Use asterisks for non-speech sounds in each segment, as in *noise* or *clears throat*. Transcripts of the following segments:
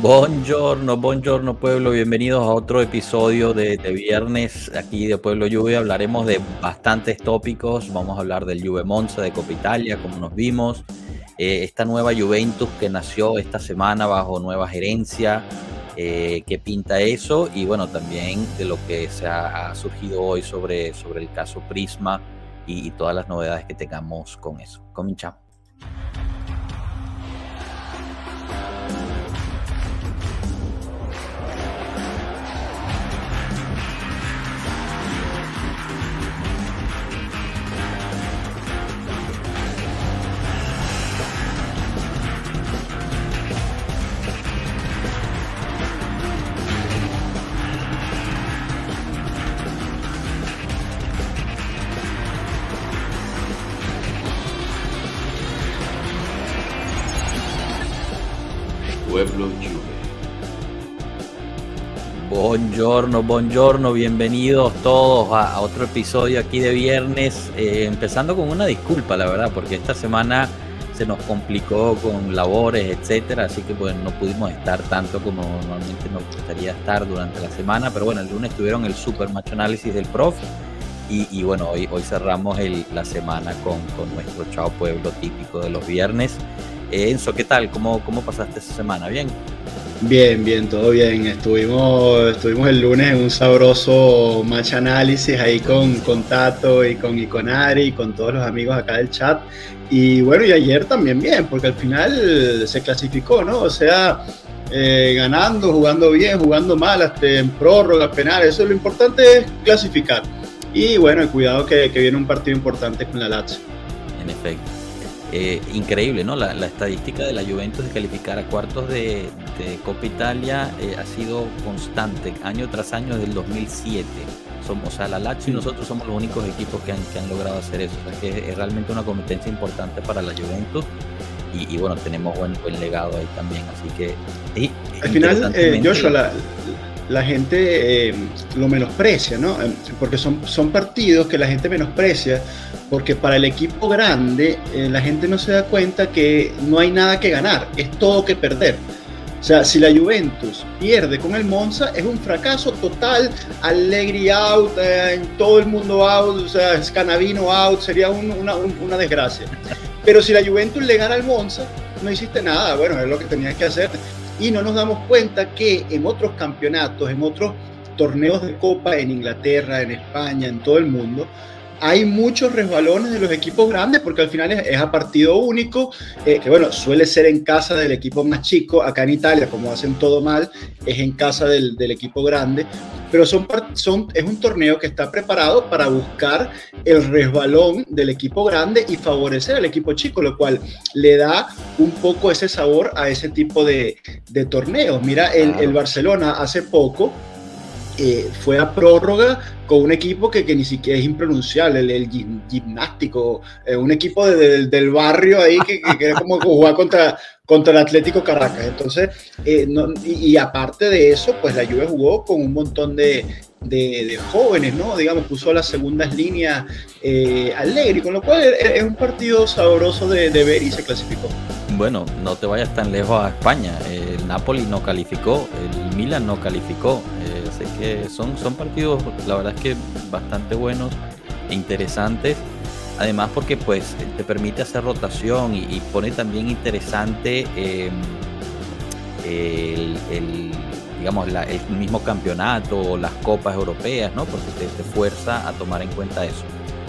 Buongiorno, buongiorno pueblo, bienvenidos a otro episodio de, viernes aquí de Pueblo Lluvia. Hablaremos de bastantes tópicos, vamos a hablar del Juve Monza, de Copa Italia, como nos vimos, eh, esta nueva Juventus que nació esta semana bajo nueva gerencia, eh, qué pinta eso y bueno, también de lo que se ha, surgido hoy sobre, sobre el caso Prisma y, y todas las novedades que tengamos con eso. Comenzamos. Buongiorno, buongiorno, bienvenidos todos a, otro episodio aquí de viernes, eh, empezando con una disculpa, la verdad, porque esta semana se nos complicó con labores, etcétera, así que pues no pudimos estar tanto como normalmente nos gustaría estar durante la semana, pero bueno, el lunes tuvieron el super macho análisis del prof y, bueno, hoy, hoy cerramos la semana con, nuestro Chao Pueblo típico de los viernes. Enzo, ¿qué tal? ¿Cómo, ¿Cómo pasaste esa semana? ¿Bien? Bien, bien, todo bien. Estuvimos, estuvimos el lunes en un sabroso match análisis ahí con, con Tato y con Iconari y con todos los amigos acá del chat. Y bueno, y ayer también bien, porque al final se clasificó, ¿no? O sea, eh, ganando, jugando bien, jugando mal, hasta en prórroga, penales. Eso es lo importante es clasificar. Y bueno, cuidado que, que viene un partido importante con la Lazio. En efecto. Eh, increíble, ¿no? La, estadística de la Juventus de calificar a cuartos de, Copa Italia eh, ha sido constante, año tras año desde el 2007. Somos, o sea, la Lazio y nosotros somos los únicos equipos que han, que han logrado hacer eso. O sea, que es realmente una competencia importante para la Juventus. Y, bueno, tenemos buen, buen legado ahí también. Así que. Al final, eh, Joshua, la, la gente lo menosprecia, ¿no? Porque son, son partidos que la gente menosprecia porque para el equipo grande eh, la gente no se da cuenta que no hay nada que ganar, es todo que perder. O sea, si la Juventus pierde con el Monza, es un fracaso total. Allegri out, eh, todo el mundo out, o sea, Scanavino out, sería una, una, desgracia. Pero si la Juventus le gana al Monza, no hiciste nada, bueno, es lo que tenías que hacer. Y no nos damos cuenta que en otros campeonatos, en otros torneos de copa, en Inglaterra, en España, en todo el mundo, hay muchos resbalones de los equipos grandes porque al final es, a partido único, eh, que bueno, suele ser en casa del equipo más chico, acá en Italia, como hacen todo mal, es en casa del, equipo grande, pero son, son, es un torneo que está preparado para buscar el resbalón del equipo grande y favorecer al equipo chico, lo cual le da un poco ese sabor a ese tipo de, de torneos. Mira, el, el Barcelona hace poco eh, fue a prórroga con un equipo que, que ni siquiera es impronunciable, el, gimnástico, eh, un equipo del barrio ahí que, que, como jugar contra, contra el Atlético Caracas. Entonces, eh, y, aparte de eso, pues la Juve jugó con un montón de, de, jóvenes, ¿no? Digamos, puso las segundas líneas eh, alegre, con lo cual es, un partido sabroso de, de ver y se clasificó. Bueno, no te vayas tan lejos a España. El Napoli no calificó, el Milan no calificó que son, son partidos, la verdad es que bastante buenos e interesantes. Además porque pues te permite hacer rotación y, pone también interesante em, el, digamos, el mismo campeonato o las copas europeas, ¿no? Porque te, fuerza a tomar en cuenta eso.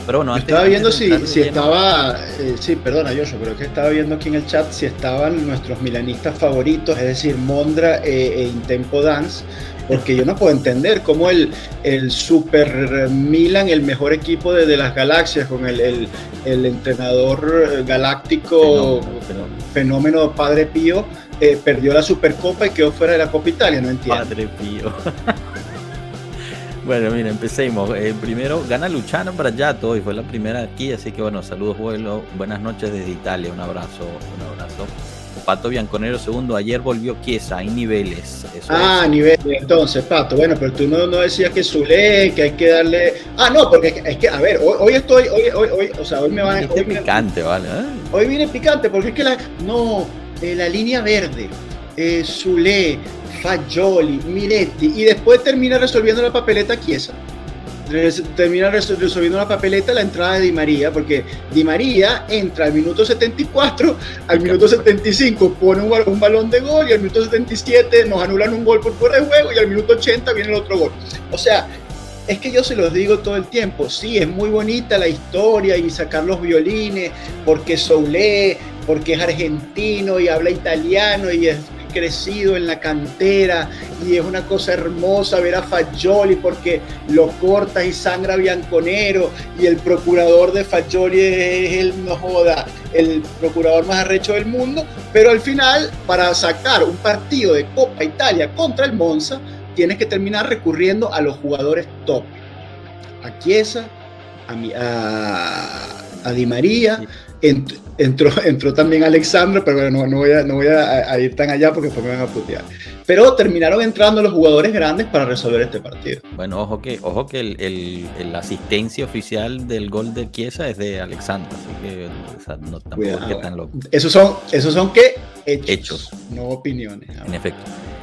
Pero bueno, estaba viendo si, si estaba, eh, sí, perdona Joshua, pero que estaba viendo aquí en el chat si estaban nuestros milanistas favoritos, es decir, Mondra e, e Intempo Dance, porque yo no puedo entender cómo el, el Super Milan, el mejor equipo de, las galaxias, con el, entrenador galáctico fenómeno, Padre Pío, eh, perdió la Supercopa y quedó fuera de la Copa Italia, no entiendo. Padre Pío. *laughs* bueno, mira, empecemos. Eh, primero, gana Luciano Brayato y fue la primera aquí, así que bueno, saludos, vuelo. Buenas noches desde Italia, un abrazo, un abrazo. Pato Bianconero segundo, ayer volvió Chiesa, hay niveles. ah, niveles, entonces, Pato, bueno, pero tú no, no decías que Zule, que hay que darle... Ah, no, porque es que, a ver, hoy, estoy, hoy, hoy, hoy, o sea, hoy me van a... Hoy picante, ¿vale? Hoy viene picante, porque es que la... No, la línea verde. eh, Zule, Fagioli, Miretti y después termina resolviendo la papeleta Chiesa. Termina resolviendo la papeleta la entrada de Di María, porque Di María entra al minuto 74, al minuto 75 pone un, un balón de gol y al minuto 77 nos anulan un gol por fuera de juego y al minuto 80 viene el otro gol. O sea, es que yo se los digo todo el tiempo, sí, es muy bonita la historia y sacar los violines, porque Soule, porque es argentino y habla italiano y es crecido en la cantera y es una cosa hermosa ver a Fagioli porque lo corta y sangra Bianconero y el procurador de Fagioli es el, no joda, el procurador más arrecho del mundo, pero al final para sacar un partido de Copa Italia contra el Monza tienes que terminar recurriendo a los jugadores top, a Chiesa, a, a Di María, entró, *laughs* entró también Alexandro, pero no, no voy, a, no voy a, ir tan allá porque después me van a putear. Pero terminaron entrando los jugadores grandes para resolver este partido. Bueno, ojo que, ojo que el, la asistencia oficial del gol de Chiesa es de Alexandro, así que no tampoco tan loco. Esos son, esos son qué? Hechos, no opiniones. En efecto.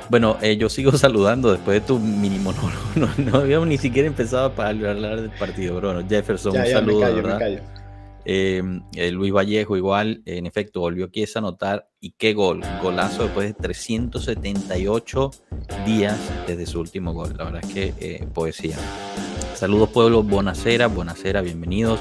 Bueno, eh, yo sigo *laughs* saludando después de tu mini monólogo. No, no, habíamos ni siquiera empezado a hablar del partido, pero bueno, Jefferson, un saludo, ¿verdad? Em, eh, Luis Vallejo igual, en efecto, volvió aquí a anotar y qué gol, golazo después de 378 días desde su último gol. La verdad es que eh, poesía. Saludos pueblos, Bonacera, Bonacera, bienvenidos.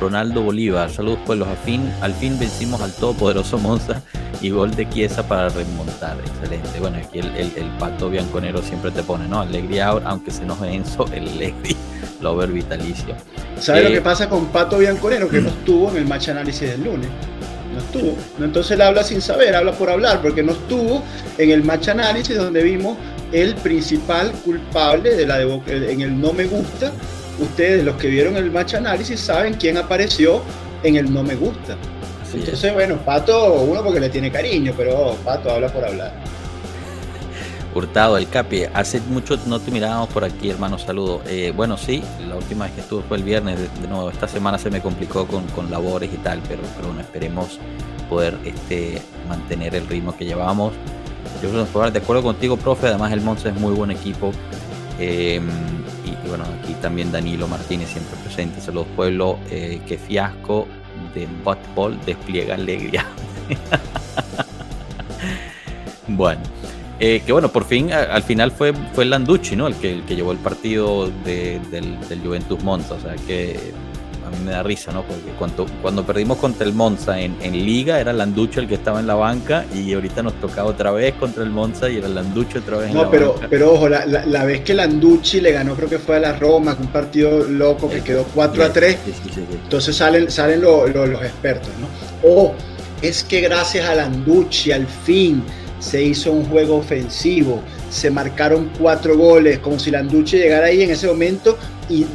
Ronaldo Bolívar, saludos pueblos, al fin, al fin vencimos al todopoderoso Monza y gol de Chiesa para remontar, excelente. Bueno, aquí el, el, pato bianconero siempre te pone, ¿no? Alegría, aunque se nos Enzo, el Alegría Lover vitalicio. ¿Sabe lo que eh, pasa con Pato Bianconero? Que no estuvo en el match análisis del lunes. No estuvo. Entonces él habla sin saber, habla por hablar, porque no estuvo en el match análisis donde vimos el principal culpable de la en el no me gusta. Ustedes, los que vieron el match análisis, saben quién apareció en el no me gusta. Entonces, bueno, Pato, uno porque le tiene cariño, pero Pato habla por hablar. Hurtado, el Capi, hace mucho no te mirábamos por aquí, hermano, saludo. Eh, bueno, sí, la última vez que estuve fue el viernes, de, nuevo, esta semana se me complicó con, labores y tal, pero, pero bueno, esperemos poder este, mantener el ritmo que llevamos. Yo que de acuerdo contigo, profe, además el Monza es muy buen equipo. Em, y, bueno, aquí también Danilo Martínez siempre presente. Saludos pueblo, eh, qué fiasco de Botball despliega alegría. *laughs* bueno. Eh, que bueno, por fin, al final fue, fue Landucci, ¿no? El que, el que llevó el partido del, Juventus Monza. O sea que a mí me da risa, ¿no? Porque cuando, cuando perdimos contra el Monza en, Liga era Landucci el que estaba en la banca y ahorita nos tocaba otra vez contra el Monza y era Landucci otra vez en la pero, banca. pero ojo, la, vez que Landucci le ganó, creo que fue a la Roma, un partido loco que quedó 4 a 3. entonces salen, salen los expertos, ¿no? O es que gracias a Landucci al fin se hizo un juego ofensivo, se marcaron cuatro goles, como si Landucci llegara ahí en ese momento y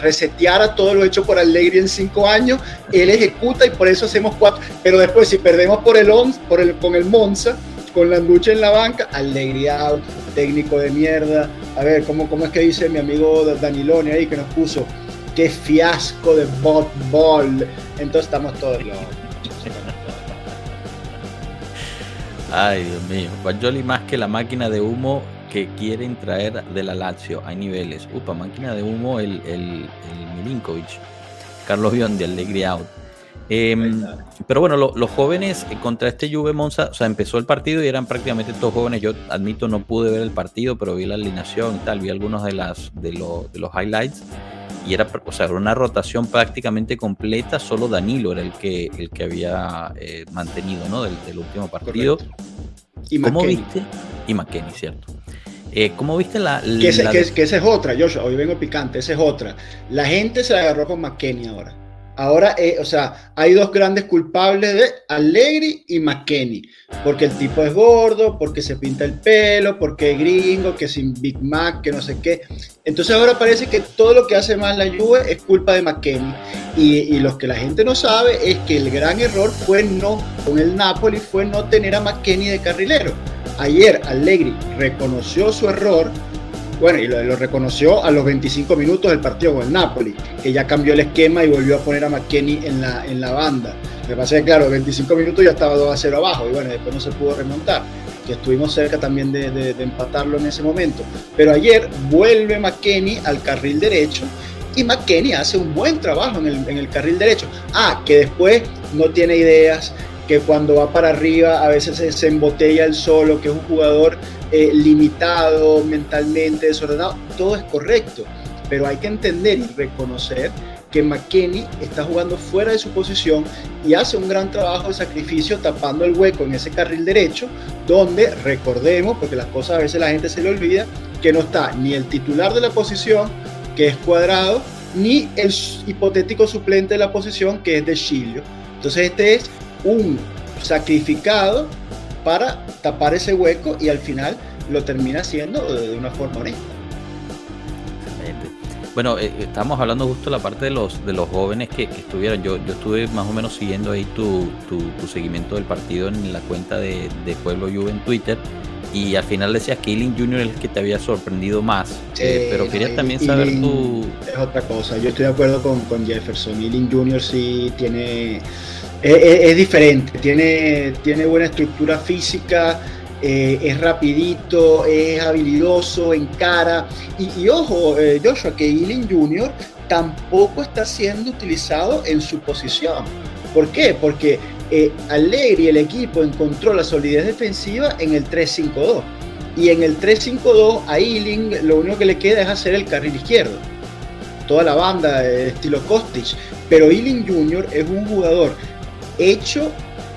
reseteara todo lo hecho por Allegri en cinco años, él ejecuta y por eso hacemos cuatro, pero después si perdemos por el, por el con el Monza, con Landucci en la banca, Allegri out, técnico de mierda, a ver, ¿cómo, cómo es que dice mi amigo Daniloni ahí que nos puso? Qué fiasco de bot. Entonces estamos todos locos. Ay, Dios mío. Fagioli más que la máquina de humo que quieren traer de la Lazio. Hay niveles. Upa, máquina de humo, el, el, Milinkovic. Carlos Biondi, Alegría Out. Em, pero bueno, los jóvenes contra este Juve Monza, o sea, empezó el partido y eran prácticamente todos jóvenes. Yo admito, no pude ver el partido, pero vi la alineación y tal, vi algunos de, las, de, de los highlights y era, o sea, era una rotación prácticamente completa, solo Danilo era el que, el que había eh, mantenido ¿no? del, último partido. Y ¿Cómo viste? Y McKenny, cierto. Eh, ¿Cómo viste la... que, esa es otra, Joshua, hoy vengo picante, esa es otra. La gente se agarró con McKenny ahora. Ahora, eh, o sea, hay dos grandes culpables de Allegri y McKenny, porque el tipo es gordo, porque se pinta el pelo, porque es gringo, que sin Big Mac, que no sé qué. Entonces ahora parece que todo lo que hace mal la Juve es culpa de McKenny. Y, y lo que la gente no sabe es que el gran error fue no, con el Napoli, fue no tener a McKenny de carrilero. Ayer Allegri reconoció su error, bueno, y lo, reconoció a los 25 minutos del partido con el Napoli, que ya cambió el esquema y volvió a poner a McKenny en la, en la banda. Que pasa que, claro, 25 minutos ya estaba 2 a 0 abajo y bueno, después no se pudo remontar. que estuvimos cerca también de, empatarlo en ese momento. Pero ayer vuelve McKenny al carril derecho y McKenny hace un buen trabajo en el, en el carril derecho. Ah, que después no tiene ideas, que cuando va para arriba a veces se, embotella el solo, que es un jugador eh, limitado mentalmente, desordenado, todo es correcto, pero hay que entender y reconocer que McKenny está jugando fuera de su posición y hace un gran trabajo de sacrificio tapando el hueco en ese carril derecho, donde recordemos, porque las cosas a veces la gente se le olvida, que no está ni el titular de la posición, que es cuadrado, ni el hipotético suplente de la posición, que es de Chilio. Entonces este es un sacrificado para tapar ese hueco y al final lo termina haciendo de una forma honesta. Bueno, eh, estamos hablando justo de la parte de los de los jóvenes que, estuvieron. Yo, yo estuve más o menos siguiendo ahí tu, tu, seguimiento del partido en la cuenta de, Pueblo Juve en Twitter. Y al final decías que Ealing Jr. es el que te había sorprendido más. Eh, pero quería también saber tu. Es otra cosa. Yo estoy de acuerdo con, con Jefferson. Ealing Jr. sí tiene es, diferente, tiene, tiene buena estructura física, eh, es rapidito, es habilidoso, encara. Y, y ojo, eh, Joshua, que Ealing Jr. tampoco está siendo utilizado en su posición. ¿Por qué? Porque eh, Allegri, el equipo, encontró la solidez defensiva en el 3-5-2. Y en el 3-5-2 a Ealing lo único que le queda es hacer el carril izquierdo. Toda la banda, estilo Kostic. Pero Ealing Jr. es un jugador hecho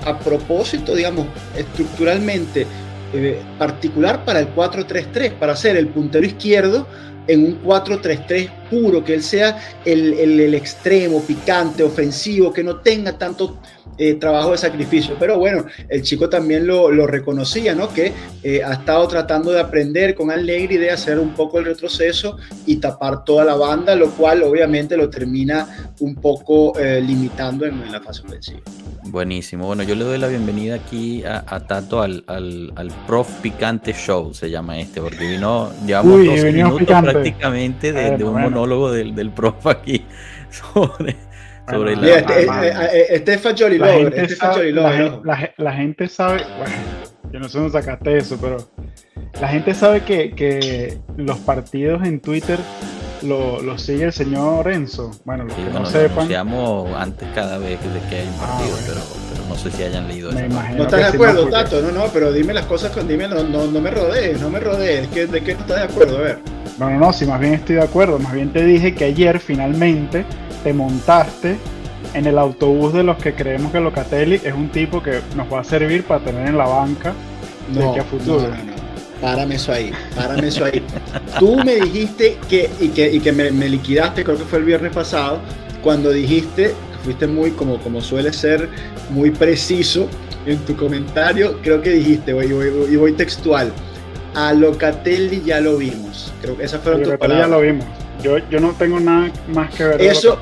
a propósito, digamos, estructuralmente eh, particular para el 4-3-3, para ser el puntero izquierdo en un 4-3-3 puro, que él sea el, el, extremo, picante, ofensivo, que no tenga tanto eh, trabajo de sacrificio. Pero bueno, el chico también lo, lo reconocía, ¿no? Que eh, ha estado tratando de aprender con Allegri de hacer un poco el retroceso y tapar toda la banda, lo cual obviamente lo termina un poco limitando en, en la fase ofensiva. Buenísimo. Bueno, yo le doy la bienvenida aquí a, Tato al, al, Prof Picante Show, se llama este, porque vino, llevamos dos minutos prácticamente de, un monólogo del, del prof aquí *laughs* sobre, sobre la, este, eh, eh, este, es Fajoli la, gente sabe, la, la, gente sabe, bueno, yo no sé dónde sacaste eso, pero la gente sabe que, que los partidos en Twitter lo, lo, sigue el señor Enzo. Bueno, los que no sepan. Lo antes cada vez que hay un ah, partido, pero, pero, no sé si hayan leído eso. No estás de acuerdo, Tato, no, no, pero dime las cosas, con, dime, no, no, no me rodees, no me rodees, ¿de qué no estás de acuerdo? A ver. No, no, no, si más bien estoy de acuerdo, más bien te dije que ayer finalmente te montaste en el autobús de los que creemos que Locatelli es un tipo que nos va a servir para tener en la banca de que a futuro. Párame eso ahí, párame eso ahí. Tú me dijiste que, y que, y que me, liquidaste, creo que fue el viernes pasado, cuando dijiste, fuiste muy, como, como suele ser, muy preciso en tu comentario, creo que dijiste, y voy, textual, a Locatelli ya lo vimos. Creo que esa fueron tus palabras. ya lo vimos. Yo, yo no tengo nada más que ver. Eso,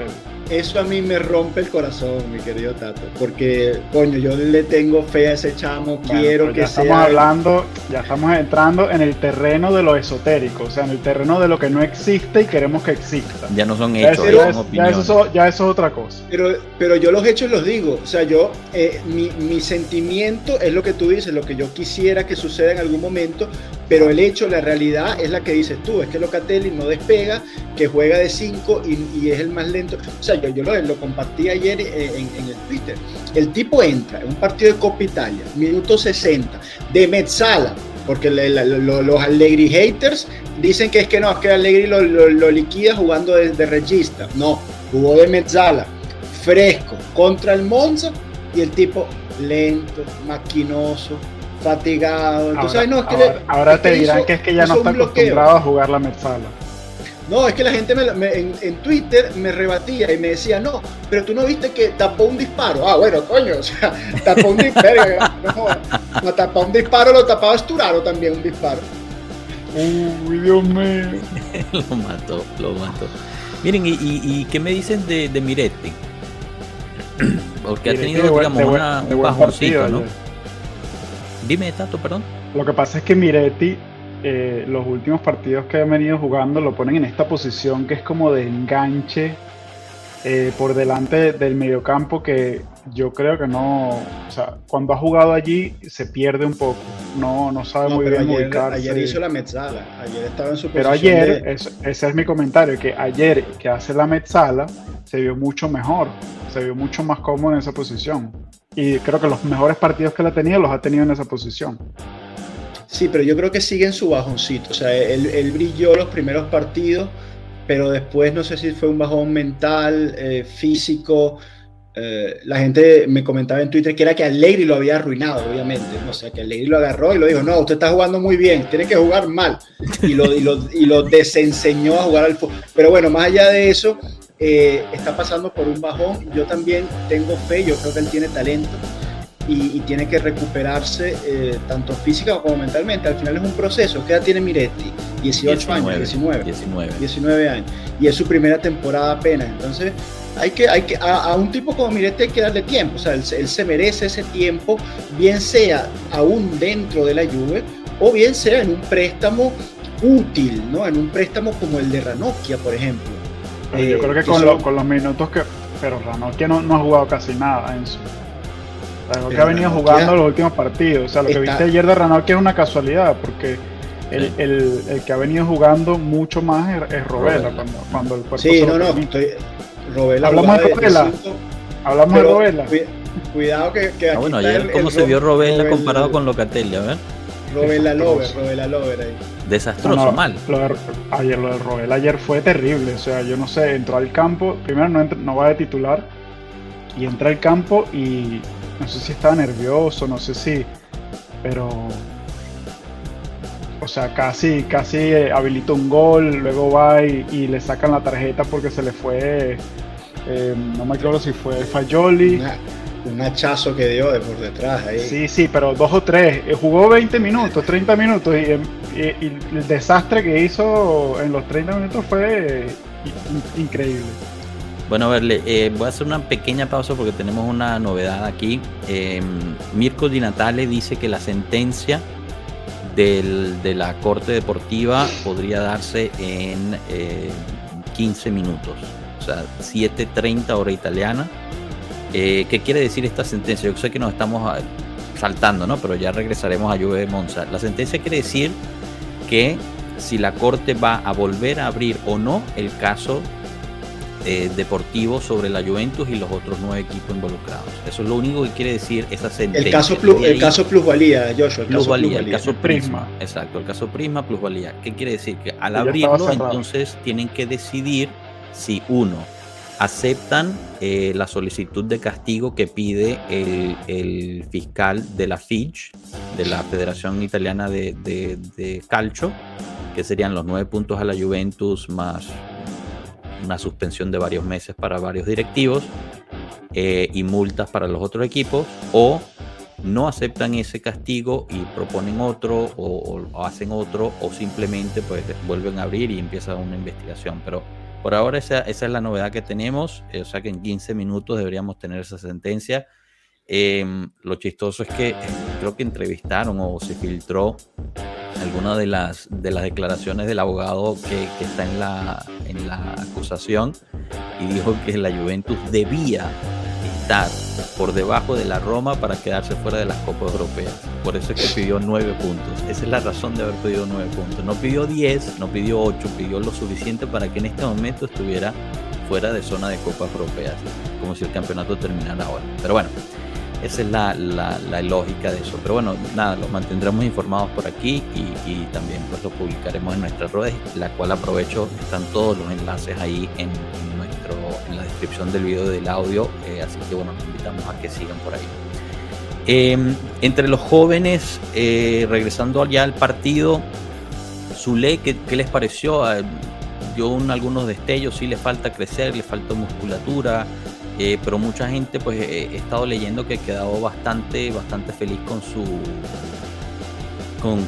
eso a mí me rompe el corazón, mi querido Tato, porque, coño, yo le tengo fe a ese chamo, quiero que ya estamos hablando, ya estamos entrando en el terreno de lo esotérico, o sea, en el terreno de lo que no existe y queremos que exista. Ya no son hechos, ya, son ya, eso, ya eso es otra cosa. Pero, pero yo los hechos los digo, o sea, yo, eh, mi, mi sentimiento es lo que tú dices, lo que yo quisiera que suceda en algún momento, pero el hecho, la realidad es la que dices tú, es que Locatelli no despega, que juega de 5 y, es el más lento. O sea, yo, lo, lo compartí ayer eh, en, el Twitter. El tipo entra en un partido de Copa Italia, minuto 60, de Metzala, porque los Allegri haters dicen que es que no, es que Allegri lo, lo, liquida jugando de, de, regista. No, jugó de Metzala, fresco, contra el Monza y el tipo lento, maquinoso, fatigado. Entonces, ahora, no, es que ahora, te dirán que es que ya no está acostumbrado a jugar la Metzala. No, es que la gente en, Twitter me rebatía y me decía, no, pero tú no viste que tapó un disparo. Ah, bueno, coño, o sea, *laughs* tapó un disparo. no, tapó un disparo, lo tapaba Esturaro también un disparo. Uy, Dios mío. *laughs* lo mató, lo mató. Miren, ¿y, qué me dicen de, de Miretti? *clears throat* Porque ha tenido, digamos, una, un bajoncito, ¿no? Dime, Tato, perdón. Lo que pasa es que Miretti, eh, los últimos partidos que ha venido jugando lo ponen en esta posición que es como de enganche eh, por delante del mediocampo que yo creo que no, o sea, cuando ha jugado allí se pierde un poco, no, no sabe muy bien ayer, ubicarse. Ayer hizo la mezzala, ayer estaba en su Pero ayer, ese es mi comentario, que ayer que hace la mezzala se vio mucho mejor, se vio mucho más cómodo en esa posición. Y creo que los mejores partidos que él ha tenido los ha tenido en esa posición. Sí, pero yo creo que sigue en su bajoncito, o sea, él, él brilló los primeros partidos pero después no sé si fue un bajón mental, eh, físico. Eh, la gente me comentaba en Twitter que era que Allegri lo había arruinado, obviamente. O sea, que Allegri lo agarró y lo dijo, no, usted está jugando muy bien, tiene que jugar mal. Y lo, y lo, y lo desenseñó a jugar al fútbol. Pero bueno, más allá de eso, eh, está pasando por un bajón. Yo también tengo fe, yo creo que él tiene talento y, tiene que recuperarse eh, tanto física como mentalmente. Al final es un proceso. ¿Qué edad tiene Miretti? 18 años, 19, 19. 19 años. Y es su primera temporada apenas. Entonces, hay que, hay que, a, un tipo como Miretti hay que darle tiempo. O sea, él, se merece ese tiempo, bien sea aún dentro de la Juve o bien sea en un préstamo útil, ¿no? En un préstamo como el de Ranocchia, por ejemplo. Yo eh, creo que, con, con, los minutos que... Pero Ranocchia no, no ha jugado casi nada en su lo que ha venido jugando los últimos partidos. O sea, lo que viste ayer de Ranocchia es una casualidad, porque el, el, el, que ha venido jugando mucho más es, Robela, cuando, cuando, el cuerpo Sí, no, no, estoy, Robela Hablamos de Robela. Hablamos de Robela. Cuidado que, que ah, bueno, ayer cómo se vio Robela comparado con Locatelli, a ver. Robela Lover, Robela Lover ahí. Desastroso, mal. ayer lo de Robela ayer fue terrible, o sea, yo no sé, entró al campo, primero no, no va de titular, y entra al campo y no sé si estaba nervioso, no sé si, pero, o sea, casi, casi habilita un gol, luego va y, le sacan la tarjeta porque se le fue, eh, no me acuerdo si fue Fayoli. Un hachazo que dio de por detrás ahí. Sí, sí, pero dos o tres. Eh, jugó 20 minutos, 30 minutos y, el desastre que hizo en los 30 minutos fue increíble. Bueno, a verle, eh, voy a hacer una pequeña pausa porque tenemos una novedad aquí. Eh, Mirko Di Natale dice que la sentencia de la Corte Deportiva podría darse en 15 eh, minutos, o sea, 7.30 hora italiana. Eh, ¿Qué quiere decir esta sentencia? Yo sé que nos estamos ah, saltando, ¿no? Pero ya regresaremos a Juve Monza. La sentencia quiere decir que si la Corte va a volver a abrir o no el caso eh, deportivo sobre la Juventus y los otros nueve equipos involucrados. Eso es lo único que quiere decir esa sentencia. El caso, plus, el caso plusvalía, Joshua. El plusvalía, el caso prisma. Exacto, el caso prisma, plusvalía. ¿Qué quiere decir? Que al abrirlo, entonces tienen que decidir si uno aceptan eh, la solicitud de castigo que pide el, fiscal de la FIGE, de la Federación Italiana de, de Calcio, que serían los nueve puntos a la Juventus más una suspensión de varios meses para varios directivos eh, y multas para los otros equipos, o no aceptan ese castigo y proponen otro o, hacen otro o simplemente pues vuelven a abrir y empieza una investigación. Pero por ahora esa, es la novedad que tenemos, eh, o sea que en 15 minutos deberíamos tener esa sentencia. Em, lo chistoso es que creo que entrevistaron o se filtró alguna de las, de las declaraciones del abogado que, que, está en la, en la acusación y dijo que la Juventus debía estar por debajo de la Roma para quedarse fuera de las Copas Europeas. Por eso es que pidió nueve puntos. Esa es la razón de haber pedido nueve puntos. No pidió 10, no pidió 8, pidió lo suficiente para que en este momento estuviera fuera de zona de Copas Europeas, como si el campeonato terminara ahora. Pero bueno, esa es la, la, lógica de eso. Pero bueno, nada, los mantendremos informados por aquí y, también pues lo publicaremos en nuestras redes, la cual aprovecho, están todos los enlaces ahí en, nuestro, en la descripción del video del audio, eh, así que bueno, los invitamos a que sigan por ahí. Em, entre los jóvenes, eh, regresando ya al partido, Zule, ¿qué, ¿qué, les pareció? Ah, dio un, algunos destellos, sí le falta crecer, le falta musculatura, eh, pero mucha gente, pues he estado leyendo que ha quedado bastante, bastante feliz con su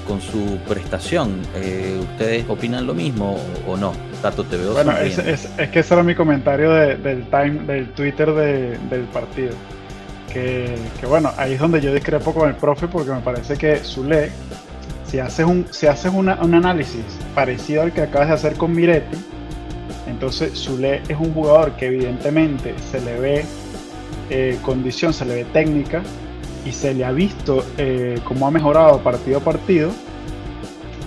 con, su prestación. Eh, ¿Ustedes opinan lo mismo o, no? Tato, te veo. Bueno, es, que ese era mi comentario del time, del Twitter del partido. Que, bueno, ahí es donde yo discrepo con el profe porque me parece que Zule, si haces un, si haces un análisis parecido al que acabas de hacer con Miretti, Entonces Zule es un jugador que evidentemente se le ve eh, condición, se le ve técnica y se le ha visto eh, cómo ha mejorado partido a partido.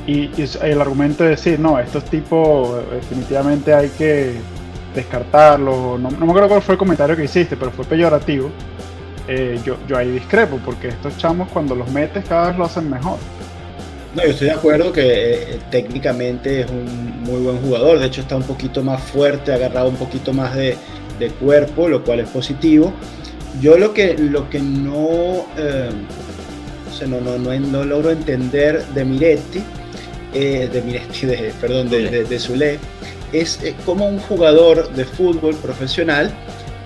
Y, el argumento de decir, no, estos tipos definitivamente hay que descartarlos. No, me acuerdo cuál fue el comentario que hiciste, pero fue peyorativo. Eh, yo, yo ahí discrepo, porque estos chamos cuando los metes cada vez lo hacen mejor. No, yo estoy de acuerdo que eh, técnicamente es un muy buen jugador, de hecho está un poquito más fuerte, agarrado un poquito más de, cuerpo, lo cual es positivo. Yo lo que, lo que no, eh, no, no, no, logro entender de Miretti, de Miretti, de, perdón, de, de, Zule, es como un jugador de fútbol profesional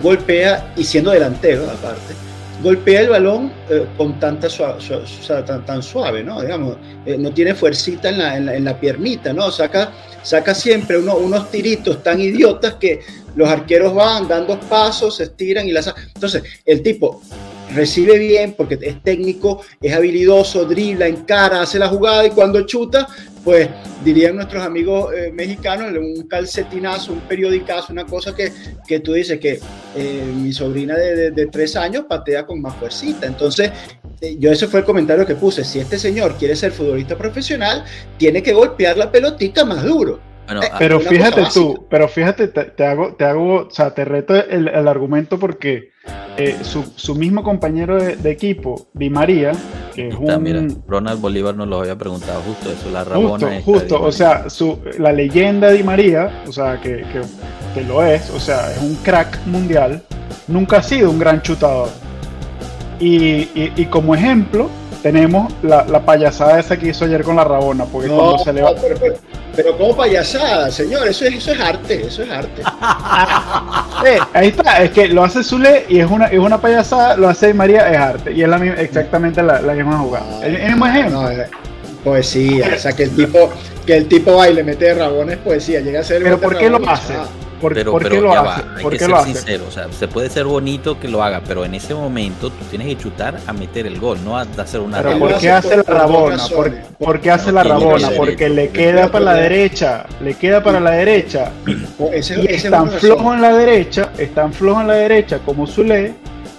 golpea, y siendo delantero aparte, golpea el balón eh, con tanta tan, suave, ¿no? Digamos, eh, no tiene fuercita en la, en la, piernita, ¿no? Saca, saca siempre unos tiritos tan idiotas que los arqueros van, dan dos pasos, se estiran y las... Entonces, el tipo recibe bien porque es técnico, es habilidoso, dribla, encara, hace la jugada y cuando chuta, pues dirían nuestros amigos eh, mexicanos, un calcetinazo, un periodicazo, una cosa que, que tú dices que eh, mi sobrina de, tres años patea con más fuercita. Entonces, eh, yo ese fue el comentario que puse, si este señor quiere ser futbolista profesional, tiene que golpear la pelotita más duro. Pero fíjate tú, pero fíjate, te, hago, te hago, o sea, te reto el, el argumento porque eh, su, mismo compañero de, equipo, Di María, que es un... Ronald Bolívar nos lo había preguntado justo eso, la Rabona. Justo, justo o sea, su, la leyenda Di María, o sea, que, que, lo es, o sea, es un crack mundial, nunca ha sido un gran chutador. Y, y, como ejemplo, tenemos la, la, payasada esa que hizo ayer con la Rabona, porque cuando se le va... Pero como payasada, señor, eso es, eso es arte, eso es arte. *laughs* ahí está, es que lo hace Zule y es una, es una payasada, lo hace María, es arte. Y es la, exactamente la, la misma jugada. el, mismo ejemplo. No, eh, poesía, o sea que el tipo, que el tipo baile, mete rabones poesía, llega a ser Pero ¿por qué lo hace? Pero, ¿por qué lo hace? hay que ser sincero, o sea, se puede ser bonito que lo haga, pero en ese momento tú tienes que chutar a meter el gol, no a hacer una Pero ¿por qué hace la rabona? ¿Por, qué hace la rabona? Porque le queda para la derecha, le queda para la derecha. y es tan flojo en la derecha, es tan flojo en la derecha como Zule,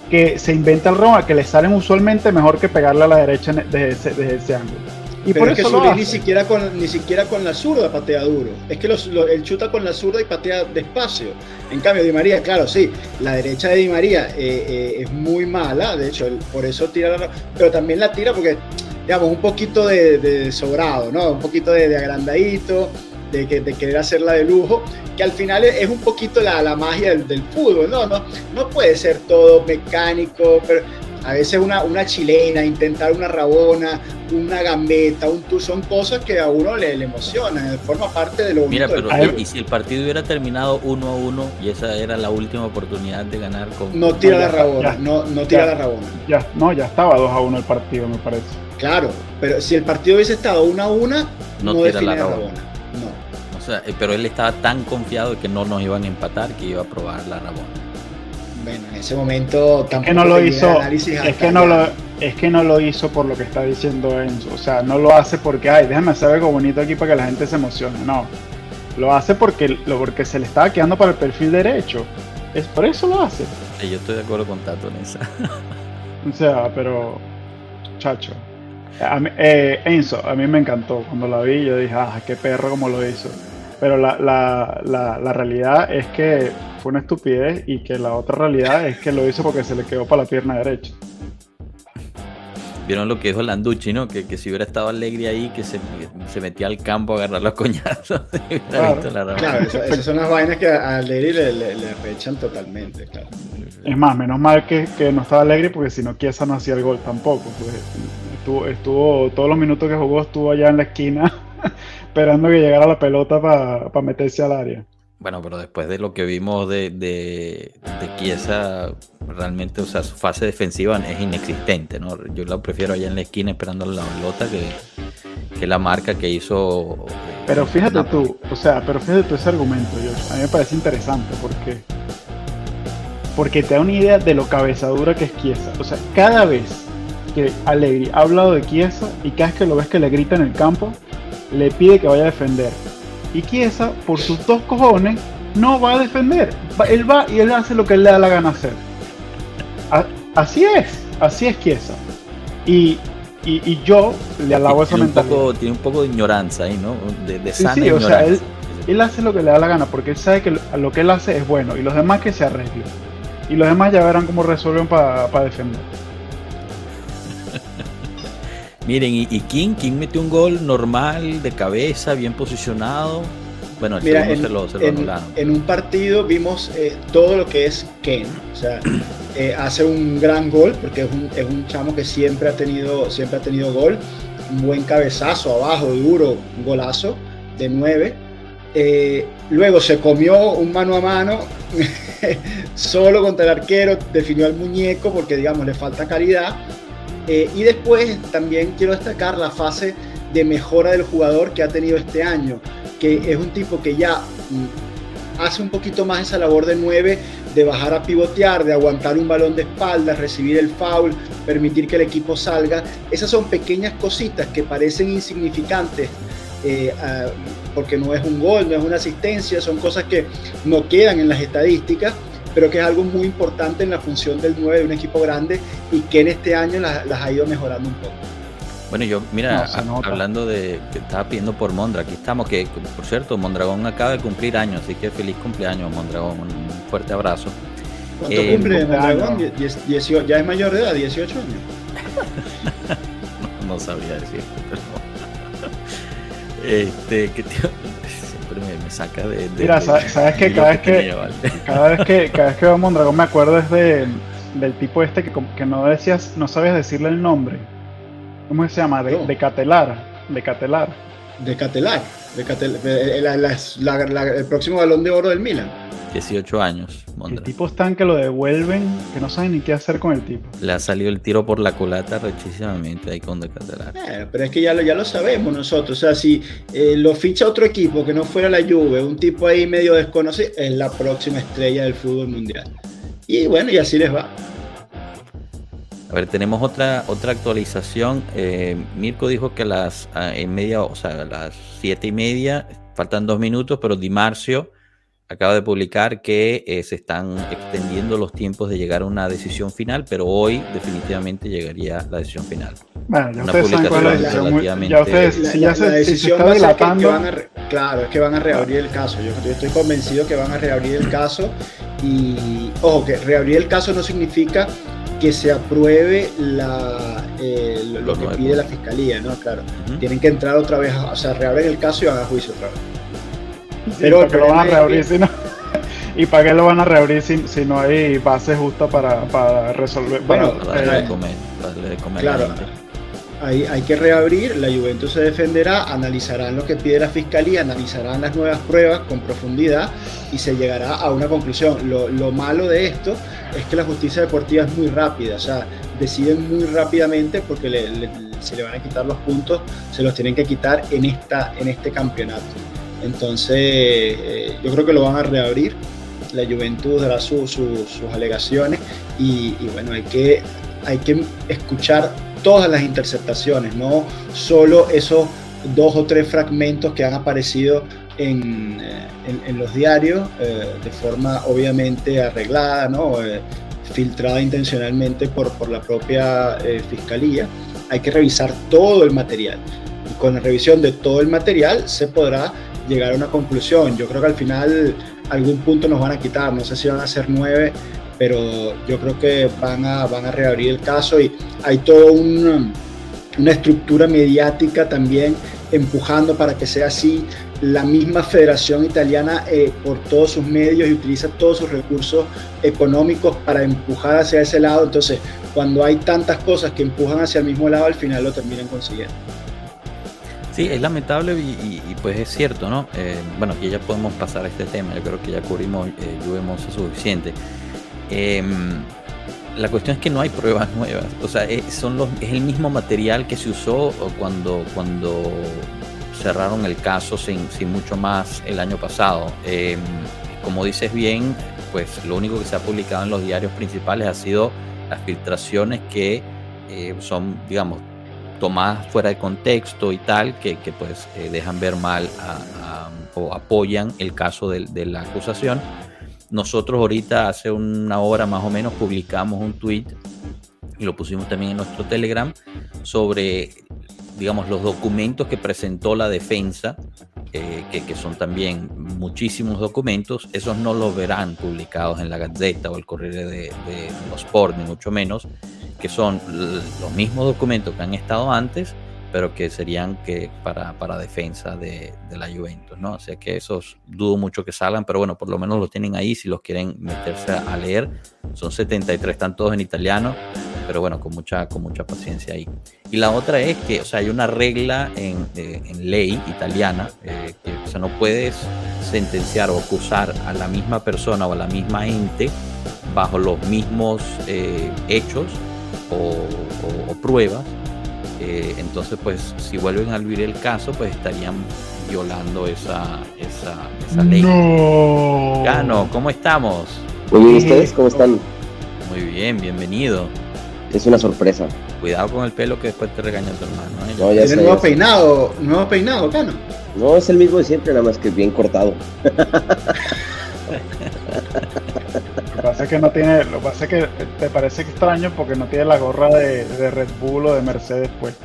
que se inventa el Roma que le salen usualmente mejor que pegarle a la derecha desde desde ese ángulo. Y por eso es que ni siquiera con ni siquiera con la zurda patea duro. Es que los, él chuta con la zurda y patea despacio. En cambio, Di María, claro, sí, la derecha de Di María eh, eh, es muy mala. De hecho, por eso tira la, pero también la tira porque, digamos, un poquito de, sobrado, ¿no? Un poquito de, agrandadito. De, de, querer hacerla de lujo, que al final es un poquito la, la magia del, del, fútbol, ¿no? ¿no? No puede ser todo mecánico, pero a veces una, una chilena, intentar una rabona, una gambeta, un tour, son cosas que a uno le, le emocionan, forma parte de lo Mira, pero y, si el partido hubiera terminado 1 a 1 y esa era la última oportunidad de ganar con... No tira la rabona, no, no tira la rabona. Ya, no, ya estaba 2 a 1 el partido, me parece. Claro, pero si el partido hubiese estado 1 a 1, no, tira la rabona. No. O sea, eh, pero él estaba tan confiado de que no nos iban a empatar que iba a probar la rabona bueno, en ese momento tampoco es que no lo hizo, es que no lo, es que no lo hizo por lo que está diciendo Enzo, o sea, no lo hace porque, ay, déjame hacer algo bonito aquí para que la gente se emocione, no, lo hace porque, lo, porque se le estaba quedando para el perfil derecho, es por eso lo hace. yo estoy de acuerdo con Tato en esa. o sea, pero, chacho. Eh, Enzo, a mí me encantó cuando la vi, yo dije, ah, qué perro como lo hizo. Pero la, la, la, la realidad es que fue una estupidez y que la otra realidad es que lo hizo porque se le quedó para la pierna derecha. Vieron lo que dijo Landucci, ¿no? Que, que si hubiera estado Alegre ahí, que se, se, metía al campo a agarrar los coñazos. *laughs* claro, claro esas son las vainas que a Alegre le, le, le rechan totalmente, claro. Es más, menos mal que, que no estaba Alegre porque si no, Kiesa no hacía el gol tampoco. Pues, estuvo, estuvo, todos los minutos que jugó estuvo allá en la esquina *laughs* esperando que llegara la pelota para meterse al área. Bueno, pero después de lo que vimos de, de, Chiesa, realmente, o sea, su fase defensiva es inexistente, ¿no? Yo la prefiero allá en la esquina esperando la pelota que, que la marca que hizo. Pero fíjate tú, o sea, pero fíjate tú ese argumento, yo, a mí me parece interesante porque porque te da una idea de lo cabezadura que es Chiesa. O sea, cada vez que Allegri ha hablado de Chiesa y cada vez que lo ves que le grita en el campo, le pide que vaya a defender y Chiesa, por sus dos cojones, no va a defender. Él va y él hace lo que él le da la gana hacer. Así es, así es Chiesa. Y, y, yo le alabo esa mentalidad. tiene un poco de ignorancia ahí, ¿no? De, de sana sí, O sea, él, él, hace lo que le da la gana porque él sabe que lo que él hace es bueno y los demás que se arreglen. Y los demás ya verán cómo resuelven para defender. Miren, y, King, King metió un gol normal, de cabeza, bien posicionado. Bueno, el Mira, en, se lo, se lo en, un partido vimos eh, todo lo que es Ken. O sea, eh, hace un gran gol porque es un, es un, chamo que siempre ha tenido, siempre ha tenido gol. Un buen cabezazo abajo, duro, un golazo de nueve. Eh, luego se comió un mano a mano *laughs* solo contra el arquero, definió al muñeco porque digamos le falta calidad eh, y después también quiero destacar la fase de mejora del jugador que ha tenido este año, que es un tipo que ya mm, hace un poquito más esa labor de 9, de bajar a pivotear, de aguantar un balón de espaldas, recibir el foul, permitir que el equipo salga. Esas son pequeñas cositas que parecen insignificantes. Eh, porque no es un gol, no es una asistencia, son cosas que no quedan en las estadísticas, pero que es algo muy importante en la función del 9 de un equipo grande y que en este año las, ha ido mejorando un poco. Bueno, yo, mira, hablando de que estaba pidiendo por Mondra, aquí estamos, que por cierto, Mondragón acaba de cumplir años, así que feliz cumpleaños, Mondragón, un fuerte abrazo. ¿Cuánto eh, cumple Mondragón? ya es mayor de edad, 18 años. *laughs* no, sabía decirte, pero. *laughs* este, que me, saca de, Mira, sabes, que cada vez que, *laughs* cada vez que cada vez que veo Mondragón me acuerdo es de, del tipo este que, que no decías, no sabías decirle el nombre. ¿Cómo se llama? De, de Catelar. De Catelar. De Catelar. De Catelar. el próximo balón de oro del Milan. 18 años. El tipo están que lo devuelven, que no saben ni qué hacer con el tipo. Le ha salido el tiro por la culata rechísimamente ahí con Decatelar. Eh, pero es que ya lo, ya lo sabemos nosotros. O sea, si eh, lo ficha otro equipo que no fuera la Juve, un tipo ahí medio desconocido, es la próxima estrella del fútbol mundial. Y bueno, y así les va. A ver, tenemos otra otra actualización. Eh, Mirko dijo que a las en media, o sea, a las siete y media, faltan dos minutos, pero Di Marcio acaba de publicar que eh, se están extendiendo los tiempos de llegar a una decisión final, pero hoy definitivamente llegaría la decisión final. Bueno, ya ustedes saben cuál es la decisión. Ya ustedes, si ya se, decisión está dilatando... claro, es que van a reabrir el caso. Yo, estoy convencido que van a reabrir el caso y, ojo, que reabrir el caso no significa que se apruebe la, eh, lo, que pide la fiscalía, ¿no? Claro, tienen que entrar otra vez, o sea, reabren el caso y van a juicio otra vez. Pero ¿para qué lo van a reabrir si no? *laughs* ¿Y para qué lo van a reabrir si, no hay base justa para, resolver? Bueno, para comer, claro, hay, hay que reabrir, la Juventus se defenderá, analizarán lo que pide la Fiscalía, analizarán las nuevas pruebas con profundidad y se llegará a una conclusión. Lo, malo de esto es que la justicia deportiva es muy rápida, o sea, deciden muy rápidamente porque se le van a quitar los puntos, se los tienen que quitar en, esta, en este campeonato. Entonces, eh, yo creo que lo van a reabrir. La Juventud dará sus alegaciones y, bueno, hay que, hay que escuchar todas las interceptaciones, no solo esos dos o tres fragmentos que han aparecido en, eh, los diarios eh, de forma obviamente arreglada, ¿no? filtrada intencionalmente por, por la propia fiscalía. Hay que revisar todo el material. Y con la revisión de todo el material se podrá llegar a una conclusión. Yo creo que al final algún punto nos van a quitar, no sé si van a ser nueve, pero yo creo que van a, van a reabrir el caso y hay toda una estructura mediática también empujando para que sea así. La misma Federación Italiana eh, por todos sus medios y utiliza todos sus recursos económicos para empujar hacia ese lado. Entonces, cuando hay tantas cosas que empujan hacia el mismo lado, al final lo terminan consiguiendo. Sí, es lamentable y, pues es cierto, ¿no? Eh, bueno, aquí ya podemos pasar a este tema, yo creo que ya cubrimos, eh, lluvemos suficiente. Em, la cuestión es que no hay pruebas *laughs* nuevas, o sea, es, son los, es el mismo material que se usó cuando, cuando cerraron el caso sin, sin mucho más el año pasado. Em, como dices bien, pues lo único que se ha publicado en los diarios principales ha sido las filtraciones que eh, son, digamos, tomadas fuera de contexto y tal, que, pues eh, dejan ver mal o apoyan el caso de, la acusación. Nosotros ahorita hace una hora más o menos publicamos un tweet y lo pusimos también en nuestro Telegram sobre, digamos, los documentos que presentó la defensa, eh, que, son también muchísimos documentos, esos no los verán publicados en la Gazeta o el Corriere de, de los Sport, ni mucho menos, que son los mismos documentos que han estado antes, pero que serían que para, para defensa de, de, la Juventus, ¿no? O sea que esos dudo mucho que salgan, pero bueno, por lo menos los tienen ahí si los quieren meterse a, leer. Son 73, están todos en italiano, pero bueno, con mucha, con mucha paciencia ahí. Y la otra es que, o sea, hay una regla en, eh, en ley italiana, eh, que o sea, no puedes sentenciar o acusar a la misma persona o a la misma ente bajo los mismos eh, hechos o, pruebas. Eh, entonces, pues, si vuelven a abrir el caso, pues estarían violando esa, esa, ley. No. Gano, ¿cómo estamos? Muy bien, ¿ustedes cómo están? Muy bien, bienvenido. Es una sorpresa. Cuidado con el pelo que después te regaña tu hermano. ¿eh? No, ya nuevo peinado, nuevo peinado, Cano. No, es el mismo de siempre, nada más que bien cortado. *laughs* Lo que pasa es que no tiene, lo que pasa es que te parece extraño porque no tiene la gorra de, Red Bull o de Mercedes pues.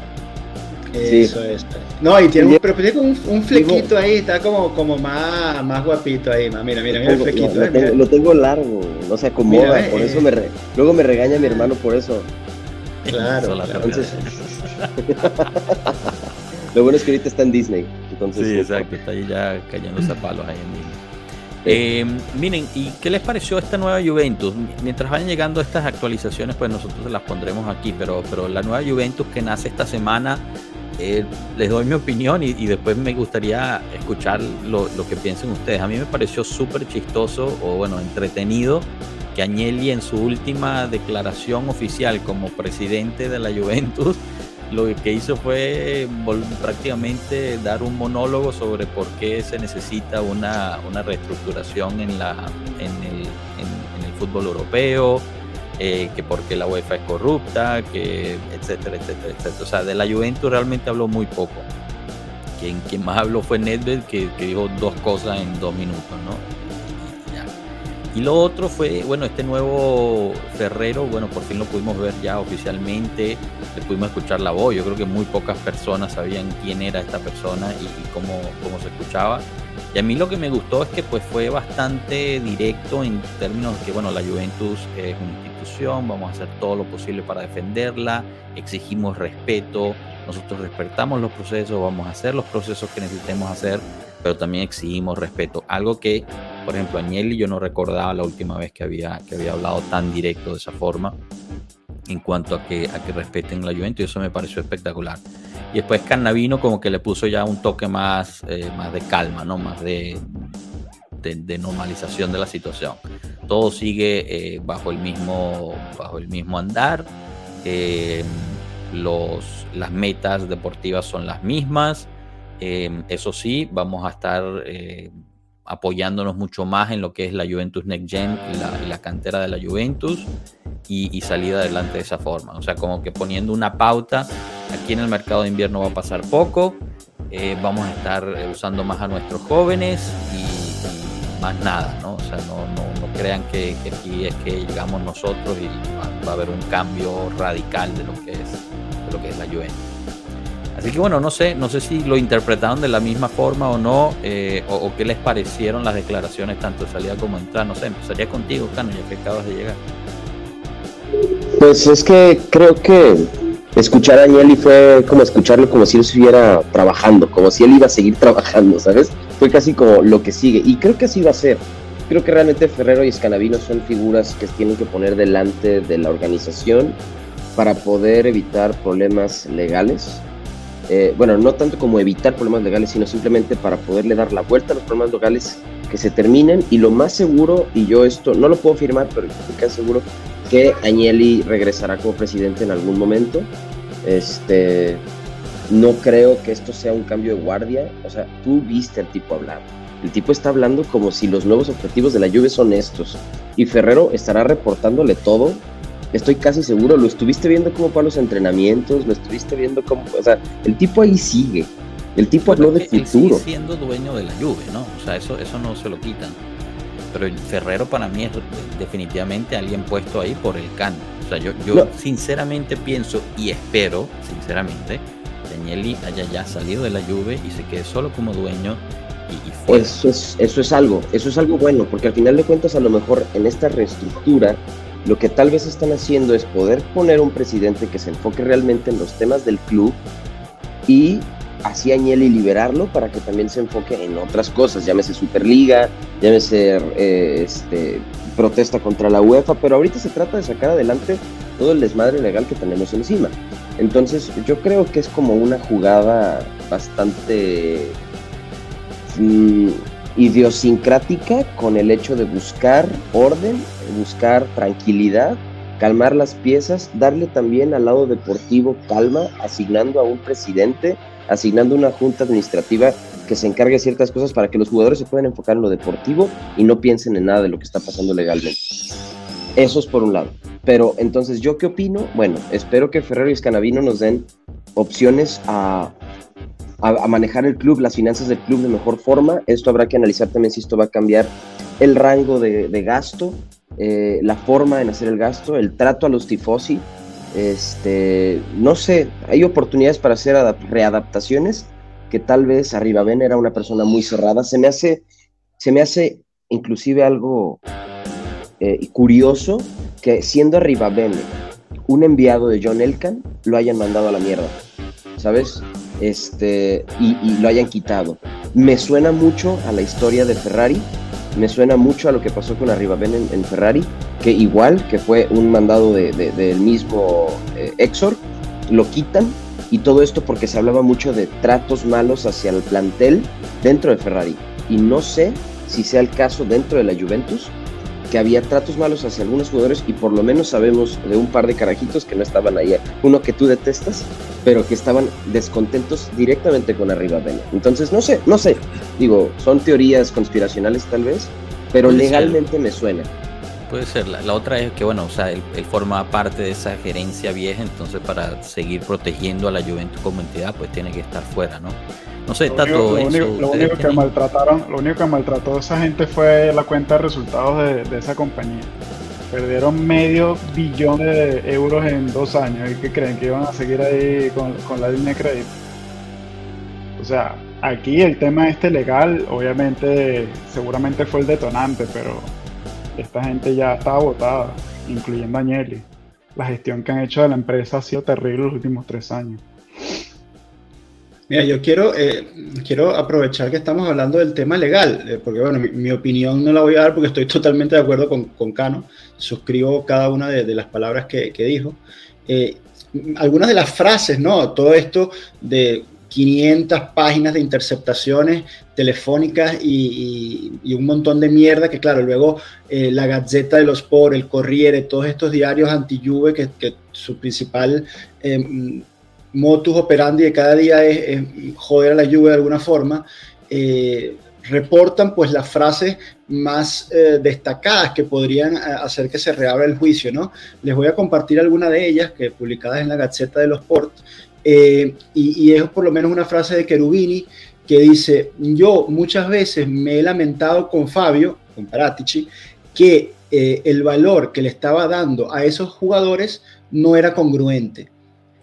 Eso es. No, y tiene, un, pero tiene un, un flequito ahí, está como, como más, más guapito ahí, Mira, mira, mira el flequito. Lo, tengo, largo, no se acomoda, por eso me luego me regaña mi hermano por eso. Claro, entonces... lo bueno es que ahorita está en Disney. Entonces, sí, exacto, está ahí ya cayendo zapalos ahí en Disney. Eh, miren, ¿y qué les pareció esta nueva Juventus? Mientras vayan llegando estas actualizaciones, pues nosotros las pondremos aquí, pero, pero la nueva Juventus que nace esta semana, eh, les doy mi opinión y, después me gustaría escuchar lo, que piensen ustedes. A mí me pareció súper chistoso o bueno, entretenido que Agnelli en su última declaración oficial como presidente de la Juventus lo que hizo fue prácticamente dar un monólogo sobre por qué se necesita una, reestructuración en, la, en, el, fútbol europeo, eh, que porque la UEFA es corrupta, que etcétera, etcétera, etcétera. O sea, de la Juventus realmente habló muy poco. Quien, quien más habló fue Nedved, que, que dijo dos cosas en dos minutos, ¿no? Y lo otro fue, bueno, este nuevo Ferrero, bueno, por fin lo pudimos ver ya oficialmente, le pudimos escuchar la voz. Yo creo que muy pocas personas sabían quién era esta persona y, cómo, cómo se escuchaba. Y a mí lo que me gustó es que pues fue bastante directo en términos de que, bueno, la Juventus es una institución, vamos a hacer todo lo posible para defenderla, exigimos respeto, nosotros respetamos los procesos, vamos a hacer los procesos que necesitemos hacer pero también exigimos respeto. Algo que, por ejemplo, Agnelli yo no recordaba la última vez que había, que había hablado tan directo de esa forma en cuanto a que, a que respeten la Juventus y eso me pareció espectacular. Y después Cannavino como que le puso ya un toque más, eh, más de calma, ¿no? más de, de, normalización de la situación. Todo sigue eh, bajo, el mismo, bajo el mismo andar. Eh, los, las metas deportivas son las mismas. Em, eso sí, vamos a estar eh, apoyándonos mucho más en lo que es la Juventus Next Gen y la, cantera de la Juventus y, salir adelante de esa forma. O sea, como que poniendo una pauta, aquí en el mercado de invierno va a pasar poco, eh, vamos a estar usando más a nuestros jóvenes y, más nada, ¿no? O sea, no, no, crean que, aquí es que llegamos nosotros y va, va, a haber un cambio radical de lo que es, de lo que es la Juventus. Así que bueno, no sé, no sé si lo interpretaron de la misma forma o no, eh, o, qué les parecieron las declaraciones tanto de salida como de entrada. No sé, empezaría contigo, Cano, ya que acabas de llegar. Pues es que creo que escuchar a Agnelli fue como escucharlo como si él estuviera trabajando, como si él iba a seguir trabajando, ¿sabes? Fue casi como lo que sigue. Y creo que así va a ser. Creo que realmente Ferrero y Escanavino son figuras que tienen que poner delante de la organización para poder evitar problemas legales eh, bueno, no tanto como evitar problemas legales, sino simplemente para poderle dar la vuelta a los problemas legales que se terminen y lo más seguro, y yo esto no lo puedo afirmar, pero estoy casi seguro que Agnelli regresará como presidente en algún momento. Este, no creo que esto sea un cambio de guardia, o sea, tú viste al tipo hablar. El tipo está hablando como si los nuevos objetivos de la lluvia son estos. Y Ferrero estará reportándole todo estoy casi seguro, lo estuviste viendo cómo para los entrenamientos, lo estuviste viendo cómo, o sea, el tipo ahí sigue. El tipo habló de futuro. sigue siendo dueño de la Juve, ¿no? O sea, eso, eso no se lo quitan. Pero Ferrero para mí es definitivamente alguien puesto ahí por el can. O sea, yo, yo sinceramente pienso y espero, sinceramente, que Agnelli haya ya salido de la Juve y se quede solo como dueño y, Eso es, eso es algo, eso es algo bueno, porque al final de cuentas a lo mejor en esta reestructura lo que tal vez están haciendo es poder poner un presidente que se enfoque realmente en los temas del club y así Agnelli liberarlo para que también se enfoque en otras cosas, llámese Superliga, llámese eh, este, protesta contra la UEFA, pero ahorita se trata de sacar adelante todo el desmadre legal que tenemos encima. Entonces yo creo que es como una jugada bastante mm, idiosincrática con el hecho de buscar orden, buscar tranquilidad, calmar las piezas, darle también al lado deportivo calma, asignando a un presidente asignando una junta administrativa que se encargue de ciertas cosas para que los jugadores se puedan enfocar en lo deportivo y no piensen en nada de lo que está pasando legalmente. Eso es por un lado. Pero entonces, ¿yo qué opino? Bueno, espero que Ferrero y Scanavino nos den opciones a, a, manejar el club, las finanzas del club de mejor forma. Esto habrá que analizar también si esto va a cambiar el rango de, gasto, eh, la forma en hacer el gasto, el trato a los tifosi, este, no sé, hay oportunidades para hacer readaptaciones que tal vez Arriba Ben era una persona muy cerrada. Se me hace, se me hace inclusive algo eh, curioso que siendo Arriba Ben un enviado de John Elkan, lo hayan mandado a la mierda, ¿sabes? Este, y, y lo hayan quitado. Me suena mucho a la historia de Ferrari, me suena mucho a lo que pasó con Arribaben en, en Ferrari, que igual, que fue un mandado del mismo eh, Exor, lo quitan y todo esto porque se hablaba mucho de tratos malos hacia el plantel dentro de Ferrari. Y no sé si sea el caso dentro de la Juventus, que había tratos malos hacia algunos jugadores y por lo menos sabemos de un par de carajitos que no estaban ahí. Uno que tú detestas, pero que estaban descontentos directamente con Arriba Bene. Entonces, no sé, no sé. Digo, son teorías conspiracionales tal vez, pero legalmente me suena. Puede ser. La, otra es que, bueno, o sea, él, forma parte de esa gerencia vieja, entonces para seguir protegiendo a la Juventus como entidad, pues tiene que estar fuera, ¿no? No sé, está todo lo único, lo único que maltrataron, lo único que maltrató a esa gente fue la cuenta de resultados de, esa compañía. Perdieron medio billón de euros en dos años. ¿Y que creen que iban a seguir ahí con, con la línea de crédito? O sea, aquí el tema este legal, obviamente, seguramente fue el detonante, pero esta gente ya estaba votada, incluyendo a Agnelli. La gestión que han hecho de la empresa ha sido terrible los últimos tres años. Mira, yo quiero, eh, quiero aprovechar que estamos hablando del tema legal, eh, porque bueno, mi, opinión no la voy a dar porque estoy *laughs* totalmente de acuerdo con, con Cano, suscribo cada una de, las palabras que, dijo. Eh, algunas de las frases, ¿no? Todo esto de 500 páginas de interceptaciones telefónicas y, un montón de mierda que claro, luego la Gazzetta de los Sport, el Corriere, todos estos diarios anti-Juve que, que, su principal motus operandi de cada día es, joder a la lluvia de alguna forma, eh, reportan pues las frases más eh, destacadas que podrían eh, hacer que se reabra el juicio, ¿no? Les voy a compartir alguna de ellas que publicadas en la Gaceta de los Ports y, y, es por lo menos una frase de Cherubini que dice, yo muchas veces me he lamentado con Fabio, con Paratici, que el valor que le estaba dando a esos jugadores no era congruente.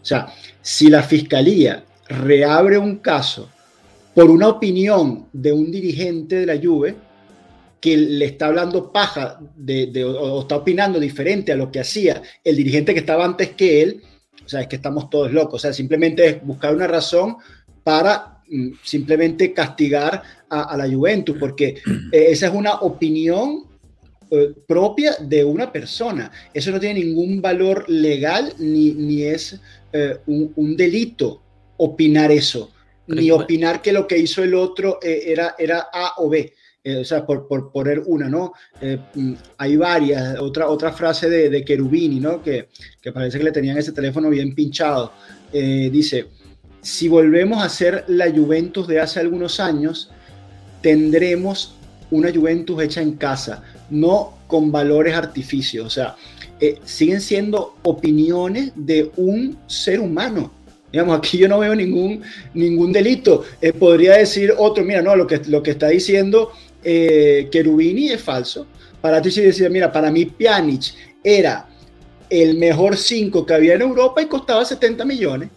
O sea, si la fiscalía reabre un caso por una opinión de un dirigente de la Juve que le está hablando paja de, o está opinando diferente a lo que hacía el dirigente que estaba antes que él, o sea, es que estamos todos locos. O sea, simplemente es buscar una razón para mm, simplemente castigar a, la Juventus, porque *clears throat* eh, esa es una opinión eh, propia de una persona. Eso no tiene ningún valor legal ni, ni es eh, un, delito opinar eso, ni opinar que lo que hizo el otro eh, era, era A o B. o sea, por, por, poner una, ¿no? Mm, hay varias. Otra, otra frase de, de Cherubini, ¿no? Que, que, parece que le tenían ese teléfono bien pinchado. dice, si volvemos a ser la Juventus de hace algunos años, tendremos una Juventus hecha en casa, no con valores artificios. O sea, eh, siguen siendo opiniones de un ser humano. Digamos, aquí yo no veo ningún, ningún delito. Eh, podría decir otro, mira, no, lo que, lo que está diciendo eh, Cherubini es falso. Para ti sí decía, mira, para mí Pjanic era el mejor 5 que había en Europa y costaba 70 millones.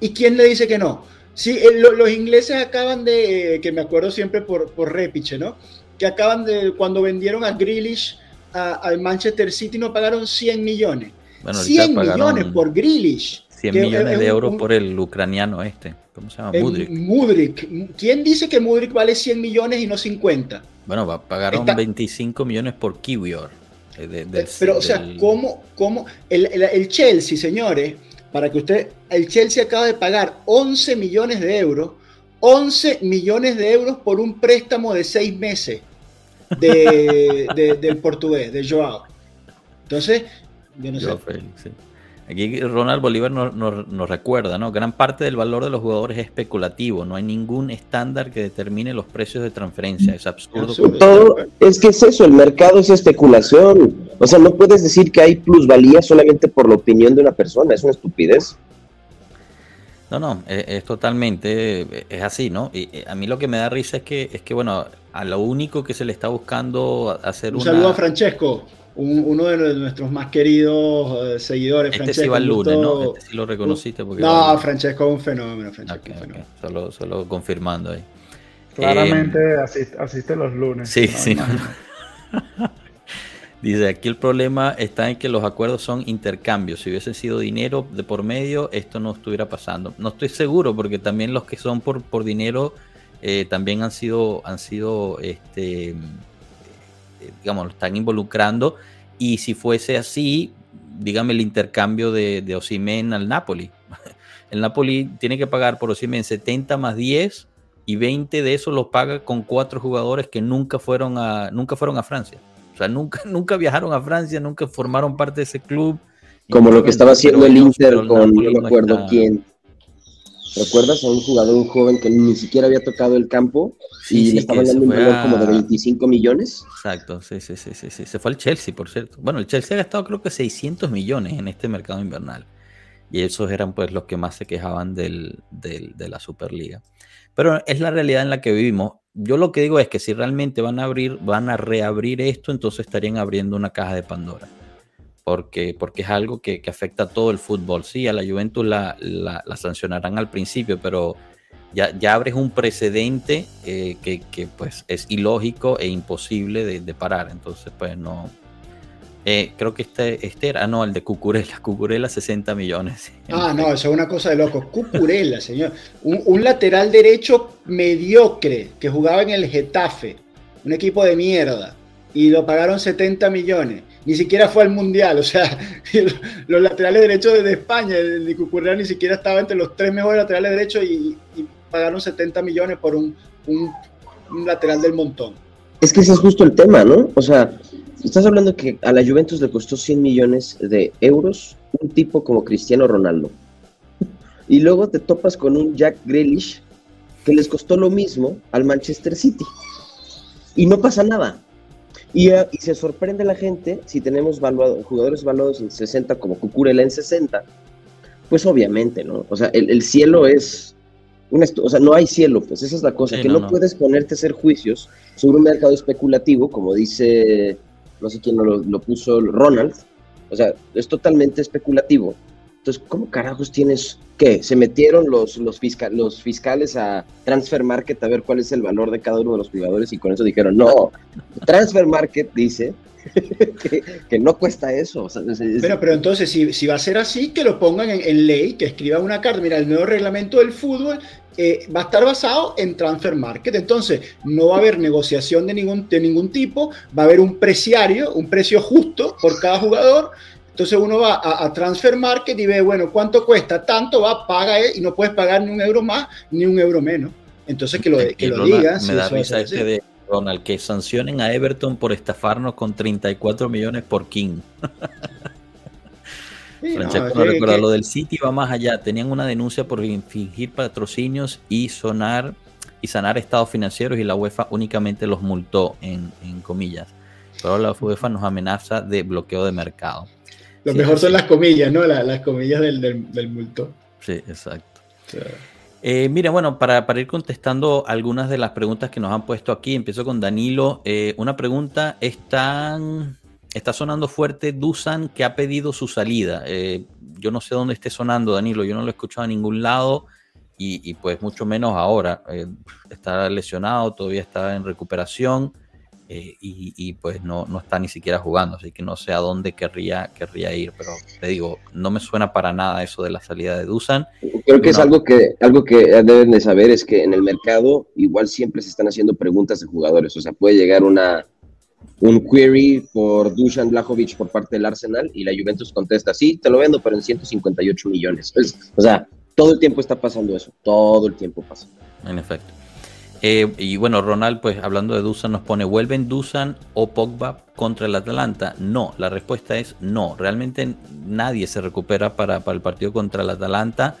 ¿Y quién le dice que no? Sí, los ingleses acaban de, que me acuerdo siempre por, por Repiche, ¿no? Que acaban de, cuando vendieron a Grealish al Manchester City, no pagaron 100 millones. 100 millones por Grealish. 100 millones de euros por el ucraniano este. ¿Cómo se llama? Mudrik. Mudrik. ¿Quién dice que Mudrik vale 100 millones y no 50? Bueno, pagaron 25 millones por Kiwior. Eh, eh, pero, o sea, ¿cómo, cómo el, el, Chelsea, señores, para que usted, el Chelsea acaba de pagar 11 millones de euros, 11 millones de euros por un préstamo de seis meses de, del portugués, de Joao. Entonces, yo no sé. Aquí Ronald Bolívar nos, recuerda, ¿no? Gran parte del valor de los jugadores es especulativo, no hay ningún estándar que determine los precios de transferencia, es absurdo. Todo, es que es eso, el mercado es especulación. O sea, no puedes decir que hay plusvalía solamente por la opinión de una persona, es una estupidez. No, no, es, totalmente, es así, ¿no? Y a mí lo que me da risa es que, es que bueno, a lo único que se le está buscando hacer Un saludo a Francesco uno de nuestros más queridos eh, seguidores. Este Francesco, sí va el lunes, ¿no? Este sí lo reconociste. Porque no, Francesco es un fenómeno. Solo, solo, confirmando ahí. Claramente eh, asiste, los lunes. Sí, sí. *laughs* Dice, aquí el problema está en que los acuerdos son intercambios. Si hubiese sido dinero de por medio, esto no estuviera pasando. No estoy seguro, porque también los que son por, por dinero eh, también han sido, han sido este, digamos, lo están involucrando. Y si fuese así, dígame el intercambio de, de Osimen al Napoli. *laughs* El Napoli tiene que pagar por Osimen 70 más 10 y 20 de eso los paga con cuatro jugadores que nunca fueron a, nunca fueron a Francia. O sea, nunca, *laughs* nunca viajaron a Francia, nunca formaron parte de ese club. Como lo que estaba haciendo el Inter con no me acuerdo quién. ¿Recuerdas a un jugador, un joven que ni siquiera había tocado el campo y le estaban dando un valor como de 25 millones? Exacto, sí, sí, sí, sí, sí. Se fue al Chelsea, por cierto. Bueno, el Chelsea ha gastado creo que 600 millones en este mercado invernal. Y esos eran pues los que más se quejaban del, del, de la Superliga. Pero es la realidad en la que vivimos. Yo lo que digo es que si realmente van a abrir, van a reabrir esto, entonces estarían abriendo una caja de Pandora porque, porque es algo que, afecta a todo el fútbol. Sí, a la Juventus la, sancionarán al principio, pero ya, ya abres un precedente eh, que, pues es ilógico e imposible de, parar. Entonces, pues no. Eh, creo que este, este era, no, el de Cucurella, *laughs* Cucurella 60 millones. Ah, no, eso es una cosa de loco. Cucurella, *laughs* señor. Un, un lateral derecho mediocre que jugaba en el Getafe, un equipo de mierda, y lo pagaron 70 millones ni siquiera fue al Mundial, o sea, *laughs* los laterales derechos de España, el de Cucurella ni siquiera estaba entre los tres mejores laterales derechos y, pagaron 70 millones por un, lateral del montón. Es que ese es justo el tema, ¿no? O sea, estás hablando que a la Juventus le costó 100 millones de euros un tipo como Cristiano Ronaldo. Y luego te topas con un Jack Grealish que les costó lo mismo al Manchester City. Y no pasa nada. Eh, y, se sorprende la gente si tenemos jugadores valuados en 60 como Cucurella en 60. Pues obviamente, ¿no? O sea, el, cielo es... Una o sea, no hay cielo, pues esa es la cosa, que no, puedes ponerte a hacer juicios sobre un mercado especulativo, como dice, no sé quién lo, lo puso, Ronald. O sea, es totalmente especulativo. Entonces, ¿cómo carajos tienes qué? ¿Se metieron los, los, los fiscales a Transfer Market a ver cuál es el valor de cada uno de los jugadores y con eso dijeron, no, Transfer Market dice *laughs* que, no cuesta eso. pero, pero entonces, si, va a ser así, que lo pongan en, ley, que escriban una carta. Mira, el nuevo reglamento del fútbol eh, va a estar basado en transfer market. Entonces, no va a haber negociación de ningún, de ningún tipo, va a haber un preciario, un precio justo por cada jugador entonces uno va a, Transfer Market y ve, bueno, ¿cuánto cuesta? Tanto va, paga y no puedes pagar ni un euro más ni un euro menos. Entonces que lo, que lo digan. Me da risa este de Ronald, que sancionen a Everton por estafarnos con 34 millones por King. *laughs* Francesco no, recuerda, lo del City va más allá. Tenían una denuncia por fingir patrocinios y sonar y sanar estados financieros y la UEFA únicamente los multó en, comillas. Pero la UEFA nos amenaza de bloqueo de mercado. Lo mejor son las comillas, ¿no? las comillas del, del, multo. Sí, exacto. Eh, mira, bueno, para, ir contestando algunas de las preguntas que nos han puesto aquí, empiezo con Danilo. Eh, una pregunta, están, está sonando fuerte Dusan que ha pedido su salida. Eh, yo no sé dónde esté sonando, Danilo, yo no lo he escuchado a ningún lado y, pues mucho menos ahora. Eh, está lesionado, todavía está en recuperación eh, y, pues no, no está ni siquiera jugando, así que no sé a dónde querría, querría ir, pero te digo, no me suena para nada eso de la salida de Dusan. Creo que es algo que, algo que deben de saber, es que en el mercado igual siempre se están haciendo preguntas de jugadores, o sea, puede llegar una un query por Dusan Blajovic por parte del Arsenal y la Juventus contesta, sí, te lo vendo, pero en 158 millones. Pues, o sea, todo el tiempo está pasando eso, todo el tiempo pasa. En efecto. Eh, y bueno, Ronald, pues hablando de Dusan, nos pone, ¿vuelven Dusan o Pogba contra el Atalanta? No, la respuesta es no. Realmente nadie se recupera para, para el partido contra el Atalanta.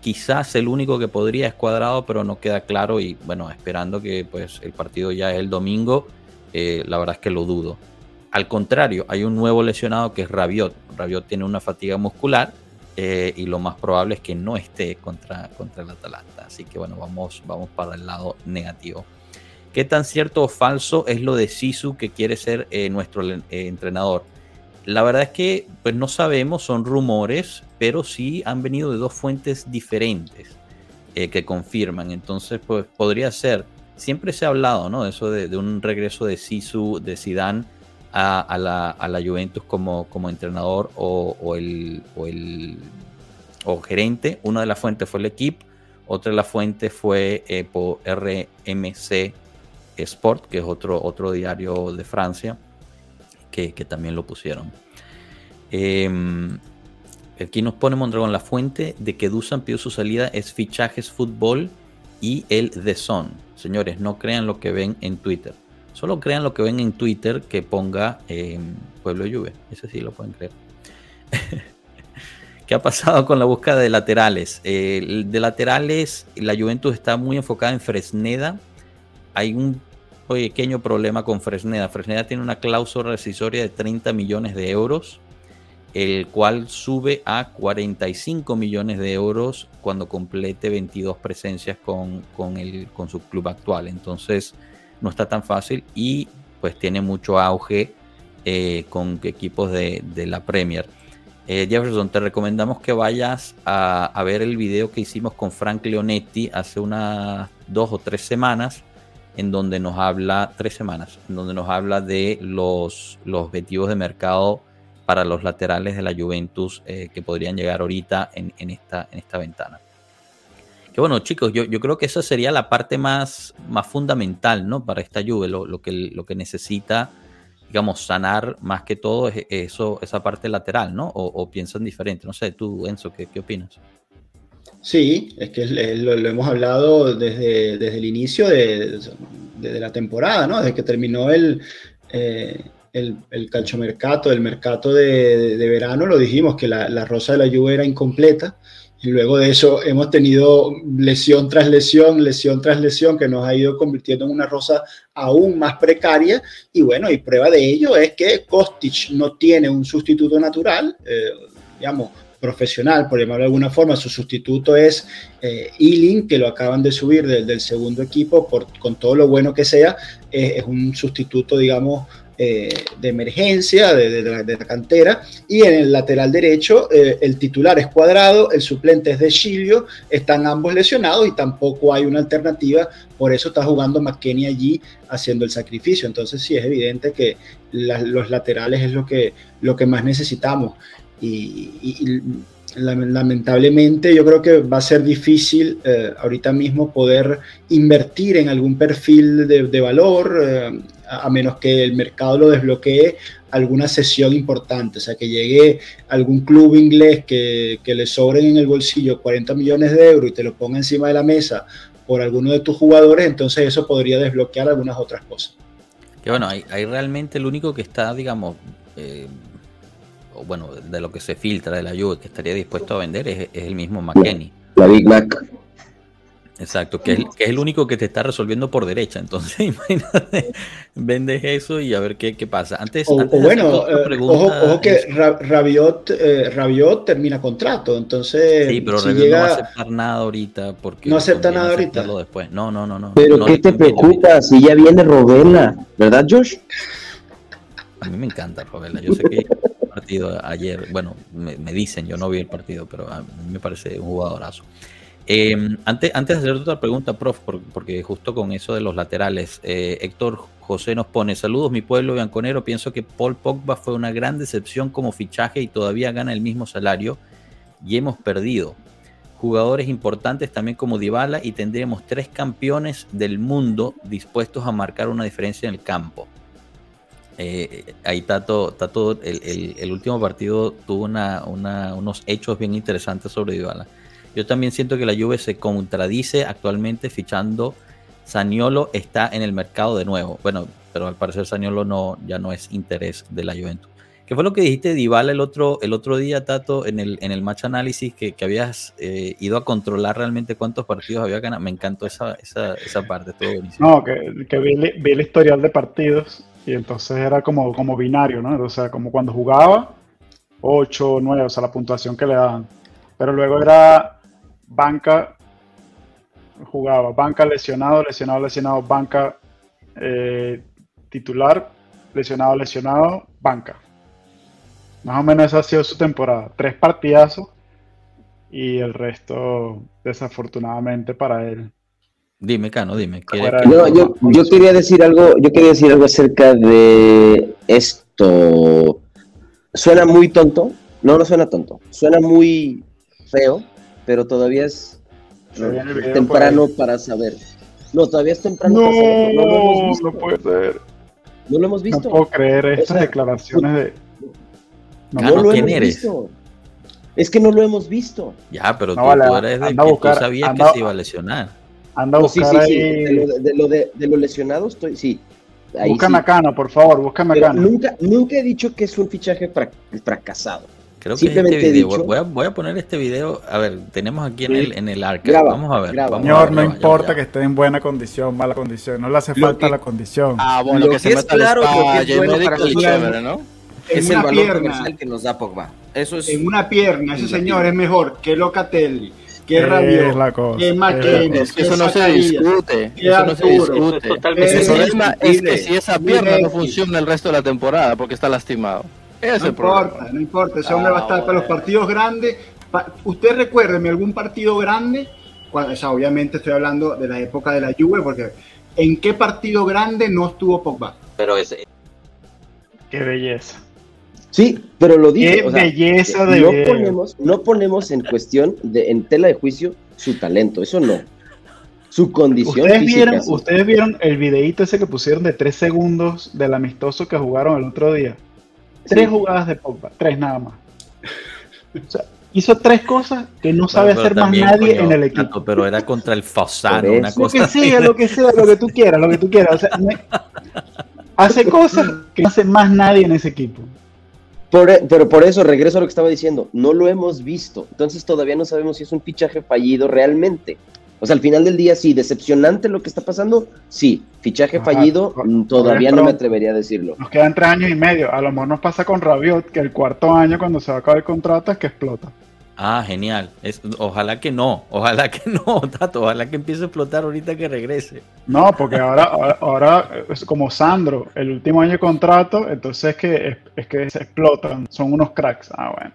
Quizás el único que podría es cuadrado, pero no queda claro. Y bueno, esperando que pues el partido ya es el domingo eh, la verdad es que lo dudo. Al contrario, hay un nuevo lesionado que es Rabiot. Rabiot tiene una fatiga muscular eh, y lo más probable es que no esté contra, contra el Atalanta. Así que bueno, vamos, vamos para el lado negativo. ¿Qué tan cierto o falso es lo de Sisu que quiere ser eh, nuestro entrenador? La verdad es que pues no sabemos, son rumores, pero sí han venido de dos fuentes diferentes que confirman. Entonces, pues podría ser siempre se ha hablado, ¿no? Eso de, un regreso de Sisu, de Zidane a, la, Juventus como, como entrenador o, el, o, gerente. Una de las fuentes fue el equipo, otra de las fuentes fue eh, RMC Sport, que es otro, otro diario de Francia, que, también lo pusieron. Em, aquí nos pone Mondragón la fuente de que Dusan pidió su salida es fichajes fútbol y el The Sun. Señores, no crean lo que ven en Twitter. Solo crean lo que ven en Twitter que ponga eh, Pueblo Juve. Ese sí lo pueden creer. *laughs* ¿Qué ha pasado con la búsqueda de laterales? De laterales, la Juventus está muy enfocada en Fresneda. Hay un pequeño problema con Fresneda. Fresneda tiene una cláusula rescisoria de 30 millones de euros el cual sube a 45 millones de euros cuando complete 22 presencias con, el, con su club actual. Entonces no está tan fácil y pues tiene mucho auge eh, con equipos de, la Premier. Eh, Jefferson, te recomendamos que vayas a, ver el video que hicimos con Frank Leonetti hace unas dos o tres semanas, en donde nos habla, tres semanas, en donde nos habla de los, los objetivos de mercado para los laterales de la Juventus eh, que podrían llegar ahorita en, esta, en esta ventana. Bueno, chicos, yo, creo que esa sería la parte más, más fundamental ¿no? para esta Juve, lo, que, lo que necesita, digamos, sanar más que todo es eso, esa parte lateral, ¿no? O, piensan diferente. No sé, tú, Enzo, ¿qué, opinas? Sí, es que lo, hemos hablado desde, desde el inicio de, la temporada, ¿no? Desde que terminó el, eh, el, calchomercato, el mercado de, verano, lo dijimos que la, rosa de la lluvia era incompleta. Y luego de eso hemos tenido lesión tras lesión, lesión tras lesión, que nos ha ido convirtiendo en una rosa aún más precaria. Y bueno, y prueba de ello es que Kostic no tiene un sustituto natural, eh, digamos, profesional, por llamarlo de alguna forma. Su sustituto es eh, Ealing, que lo acaban de subir del, segundo equipo, por, con todo lo bueno que sea. Eh, es un sustituto, digamos, eh, de emergencia de, la, cantera y en el lateral derecho eh, el titular es cuadrado, el suplente es de Chilio, están ambos lesionados y tampoco hay una alternativa, por eso está jugando McKenny allí haciendo el sacrificio. Entonces sí es evidente que los laterales es lo que, lo que más necesitamos y, lamentablemente yo creo que va a ser difícil eh, ahorita mismo poder invertir en algún perfil de, valor a menos que el mercado lo desbloquee alguna sesión importante, o sea, que llegue algún club inglés que, le sobren en el bolsillo 40 millones de euros y te lo ponga encima de la mesa por alguno de tus jugadores, entonces eso podría desbloquear algunas otras cosas. Que bueno, hay, realmente el único que está, digamos, eh, bueno, de lo que se filtra de la Juve que estaría dispuesto a vender es, el mismo McKenny. La Big Mac. Exacto, que es, que es, el único que te está resolviendo por derecha. Entonces, *laughs* imagínate, vendes eso y a ver qué, qué pasa. Antes, o, antes bueno, eh, pregunta, ojo, ojo, que Rabiot, eh, Rabiot, termina contrato. Entonces, sí, pero si Rabiot llega... no va a aceptar nada ahorita. Porque no acepta nada ahorita. Después. No, no, no, no. Pero no, ¿qué te preocupa si ya viene Robela? ¿Verdad, Josh? A mí me encanta Robela. Yo sé que partido ayer, bueno, me, dicen, yo no vi el partido, pero me parece un jugadorazo. Eh, antes, antes de hacer otra pregunta, prof, porque justo con eso de los laterales, eh, Héctor José nos pone, saludos mi pueblo bianconero, pienso que Paul Pogba fue una gran decepción como fichaje y todavía gana el mismo salario y hemos perdido. Jugadores importantes también como Dybala y tendríamos tres campeones del mundo dispuestos a marcar una diferencia en el campo. Eh, ahí está todo el, el, el, último partido tuvo una, una, unos hechos bien interesantes sobre Dybala. Yo también siento que la Juve se contradice actualmente fichando. Saniolo está en el mercado de nuevo. Bueno, pero al parecer Saniolo no, ya no es interés de la Juventus. ¿Qué fue lo que dijiste de Dybala el otro, el otro día, Tato, en el, en el match análisis, que, que habías eh, ido a controlar realmente cuántos partidos había ganado? Me encantó esa, esa, esa parte, todo buenísimo. No, que, que vi, vi, el historial de partidos y entonces era como, como binario, ¿no? O sea, como cuando jugaba, 8, 9, o sea, la puntuación que le daban. Pero luego era banca jugaba, banca lesionado, lesionado, lesionado, banca eh, titular, lesionado, lesionado, banca. Más o menos esa ha sido su temporada. Tres partidazos y el resto, desafortunadamente para él. Dime, Cano, dime. No, yo, yo, quería decir algo, yo quería decir algo acerca de esto. Suena muy tonto. No, no suena tonto. Suena muy feo pero todavía es temprano para saber. No, todavía es temprano no, para saber. No, lo hemos visto. no puede ser. No lo hemos visto. No puedo creer estas o sea, declaraciones de. No, no lo ¿quién hemos eres? visto. Es que no lo hemos visto. Ya, pero tú, vale, tú eres de que buscar, tú sabías anda, que se iba a lesionar. Anda a buscar sí, sí, sí. ahí... De, lo, de, lo de, de, lo lesionado estoy, sí. Ahí búscame sí. a Cano, por favor, búscame a Cano. Nunca, nunca he dicho que es un fichaje fracasado. Creo que este video, dicho, voy, a, voy, a, poner este video, a ver, tenemos aquí en el, en el arca, graba, vamos a ver. Graba, vamos señor, a ver, no graba, importa que esté en buena condición, mala condición, no le hace falta que, la condición. Ah, bueno, lo que, que se meta claro, spa, es bueno para chévere, ¿no? Es el valor pierna, comercial que nos da Pogba. Eso es en una pierna, ese señor es mejor que Locatelli, que Rabiot, que McKenna, es que eso no se discute, eso no se discute. El problema es que si esa pierna no funciona el resto de la temporada porque está lastimado. Ese no importa, problema. no importa, ese hombre ah, va a estar bueno. para los partidos grandes. Usted recuérdeme algún partido grande, cuando, o sea, obviamente estoy hablando de la época de la Juve, porque ¿en qué partido grande no estuvo Pogba? Pero ese. Qué belleza. Sí, pero lo dije. Qué o sea, belleza de no ponemos, no ponemos en cuestión, de, en tela de juicio, su talento, eso no. Su condición ¿Ustedes física. Vieron, ¿Ustedes vieron el videito ese que pusieron de tres segundos del amistoso que jugaron el otro día? Tres sí. jugadas de Pogba, tres nada más. O sea, hizo tres cosas que no sabe pero, hacer también, más nadie coño, en el equipo. Tato, pero era contra el Fosano, una Lo cosa que así. sea, lo que sea, lo que tú quieras, lo que tú quieras. O sea, me- *laughs* hace cosas que no hace más nadie en ese equipo. Por, pero por eso regreso a lo que estaba diciendo. No lo hemos visto. Entonces todavía no sabemos si es un fichaje fallido realmente. O sea, al final del día, sí, decepcionante lo que está pasando. Sí, fichaje Ajá, fallido, mm, todavía no me atrevería a decirlo. Nos quedan tres años y medio. A lo mejor nos pasa con Rabiot, que el cuarto año, cuando se va a acabar el contrato, es que explota. Ah, genial. Es- ojalá que no, ojalá que *laughs* no, Tato, ojalá que empiece a explotar ahorita que regrese. No, porque ahora, ahora, ahora es como Sandro, el último año de contrato, entonces es que, es, es que se explotan, son unos cracks. Ah, bueno.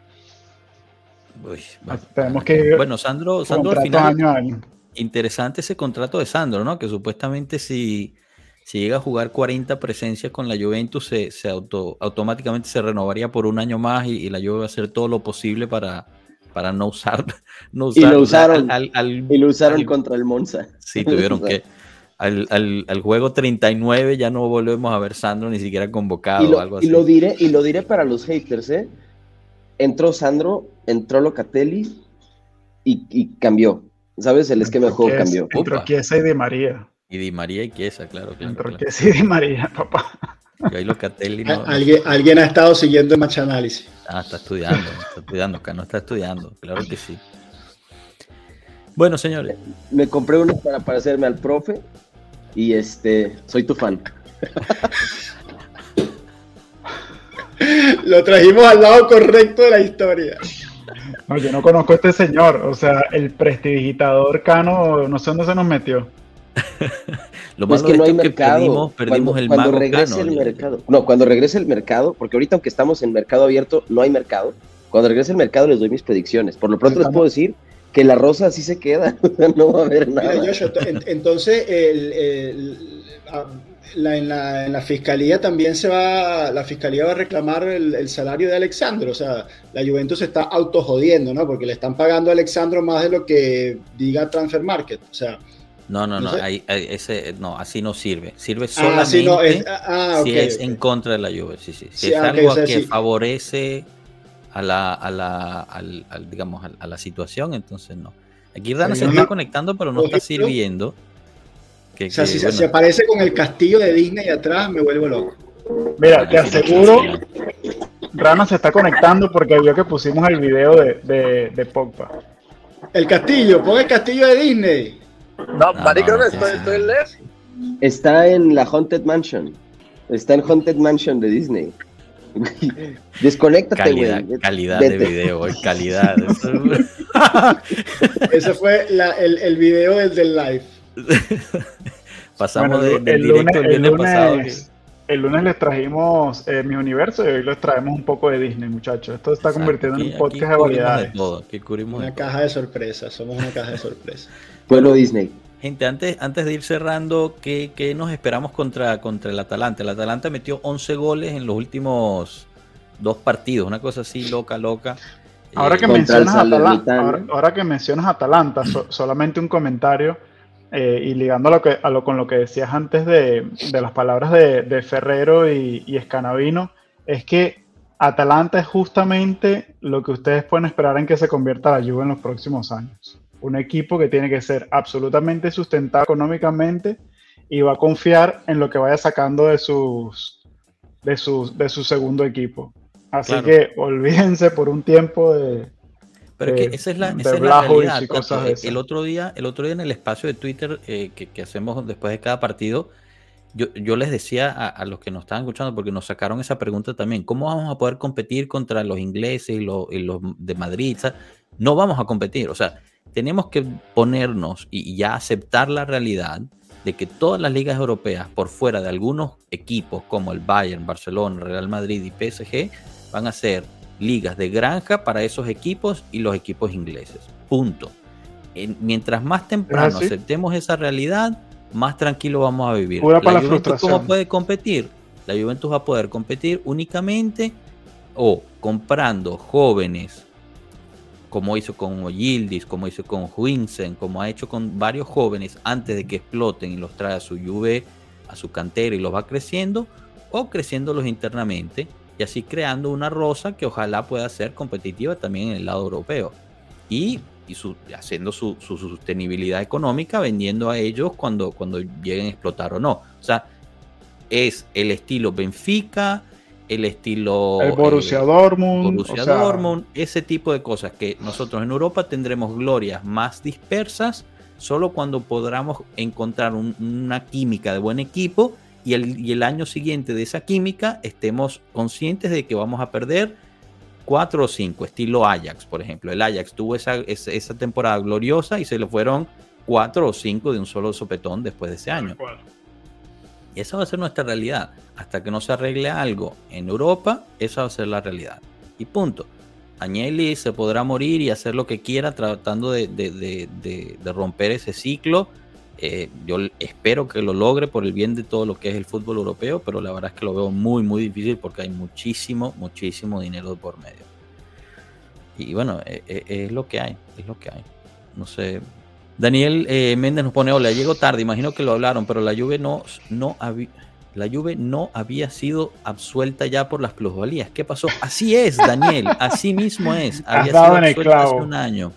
Uy, bueno. Tenemos que Bueno, Sandro, Sandro al final, año. interesante ese contrato de Sandro, ¿no? Que supuestamente si, si llega a jugar 40 presencias con la Juventus, se, se auto, automáticamente se renovaría por un año más y, y la Juve va a hacer todo lo posible para, para no usar. *laughs* No Y lo usaron, al- al- Y lo usaron al- contra el Monza. Sí, tuvieron que. Al, al, al juego 39 ya no volvemos a ver Sandro ni siquiera convocado Y o lo, algo y así. lo diré, y lo diré para los haters, ¿eh? Entró Sandro, entró Locatelli y, y cambió. ¿Sabes? El esquema de juego cambió. Entró. Chiesa y Di María. Y Di María y Chiesa, claro, claro. Entró claro. Chiesa y Di María, papá. Y ahí Locatelli no, no- Alguien, alguien ha estado siguiendo el match análisis. Ah, está estudiando, está estudiando, Cano está estudiando, claro que sí. Bueno, señores. Me compré uno para parecerme al profe y este, soy tu fan. Lo trajimos al lado correcto de la historia. No, yo no conozco a este señor, o sea, el prestidigitador Cano, no sé dónde se nos metió. Lo más que no hay mercado. Perdimos, el cuando regrese el mercado. No, cuando regrese el mercado, porque ahorita aunque estamos en mercado abierto, no hay mercado. Cuando regrese el mercado les doy mis predicciones. Por lo pronto les puedo decir que la rosa así se queda, *laughs* no va a haber nada. entonces, en, la, fiscalía también se va, la fiscalía va a reclamar el, salario de Alexandro, o sea, la Juventus se está autojodiendo, ¿no? Porque le están pagando a Alexandro más de lo que diga Transfer Market, o sea. No, no, no, ese, no, así no sirve. Sirve ah, solamente ah, si es en contra de la Juve, sí, sí. Si es ah, algo que favorece a la, a la, al, digamos, a, la situación, entonces no. Aquí Rana se está conectando, pero no está sirviendo. Que, o sea, si, se aparece con el castillo de Disney atrás, me vuelvo loco. Mira, te aseguro, Rana se está conectando porque vio que pusimos el video de, de, de Pogba. El castillo, pon el castillo de Disney. No, no, no, estoy, estoy en Está en la Haunted Mansion. Está en Haunted Mansion de Disney. *laughs* Desconéctate, calidad, calidad de video, calidad. *laughs* Ese fue el, el, video desde *laughs* el live. Pasamos del directo el, lunes, pasado. El lunes les trajimos eh, mi universo y hoy les traemos un poco de Disney, muchachos. Esto se está convirtiendo en un podcast de variedades. una caja de sorpresas, somos una caja de sorpresas. Bueno, Disney. Gente, antes, antes de ir cerrando, ¿qué, qué nos esperamos contra, contra el Atalanta? El Atalanta metió 11 goles en los últimos dos partidos, una cosa así loca, loca. Ahora que, mencionas Atalanta, ahora, que mencionas Atalanta, solamente un comentario eh, y ligando a lo que, a lo, con lo que decías antes de, de las palabras de, de Ferrero y, y, Escanavino, es que Atalanta es justamente lo que ustedes pueden esperar en que se convierta la Juve en los próximos años un equipo que tiene que ser absolutamente sustentado económicamente y va a confiar en lo que vaya sacando de sus de su, de su segundo equipo. Así que olvídense por un tiempo de, pero que esa es la, realidad. el otro día, el otro día en el espacio de Twitter eh, que, hacemos después de cada partido, yo, yo les decía a, los que nos estaban escuchando, porque nos sacaron esa pregunta también, ¿cómo vamos a poder competir contra los ingleses y los, y los de Madrid? No vamos a competir. O sea, tenemos que ponernos y ya aceptar la realidad de que todas las ligas europeas, por fuera de algunos equipos como el Bayern, Barcelona, Real Madrid y PSG, van a ser ligas de granja para esos equipos y los equipos ingleses. Punto. mientras más temprano aceptemos esa realidad, más tranquilo vamos a vivir. la, Juventus, ¿cómo puede competir? La Juventus va a poder competir únicamente o comprando jóvenes como hizo con Yildiz, como hizo con Huinsen, como ha hecho con varios jóvenes antes de que exploten y los trae a su Juve, a su cantera y los va creciendo, o creciéndolos internamente y así creando una rosa que ojalá pueda ser competitiva también en el lado europeo. Y, haciendo su, sostenibilidad económica, vendiendo a ellos cuando, cuando lleguen a explotar o no. O sea, es el estilo Benfica, el estilo el Borussia eh, Dortmund, Borussia Dortmund, ese tipo de cosas que nosotros en Europa tendremos glorias más dispersas solo cuando podamos encontrar una química de buen equipo y el, y el, año siguiente de esa química estemos conscientes de que vamos a perder cuatro o cinco, estilo Ajax, por ejemplo. El Ajax tuvo esa, esa, temporada gloriosa y se le fueron cuatro o cinco de un solo sopetón después de ese año. Y esa va a ser nuestra realidad. Hasta que no se arregle algo en Europa, esa va a ser la realidad. Y punto. Agnelli se podrá morir y hacer lo que quiera tratando de, romper ese ciclo. Eh, yo espero que lo logre por el bien de todo lo que es el fútbol europeo, pero la verdad es que lo veo muy, muy difícil porque hay muchísimo, muchísimo dinero por medio. Y bueno, es, e, es lo que hay, es lo que hay. No sé, Daniel eh, Méndez nos pone, hola, llego tarde, imagino que lo hablaron, pero la lluvia no, no había... La lluvia no había sido absuelta ya por las plusvalías. ¿Qué pasó? Así es, Daniel, así mismo es. *laughs* Había sido absuelta hace un año.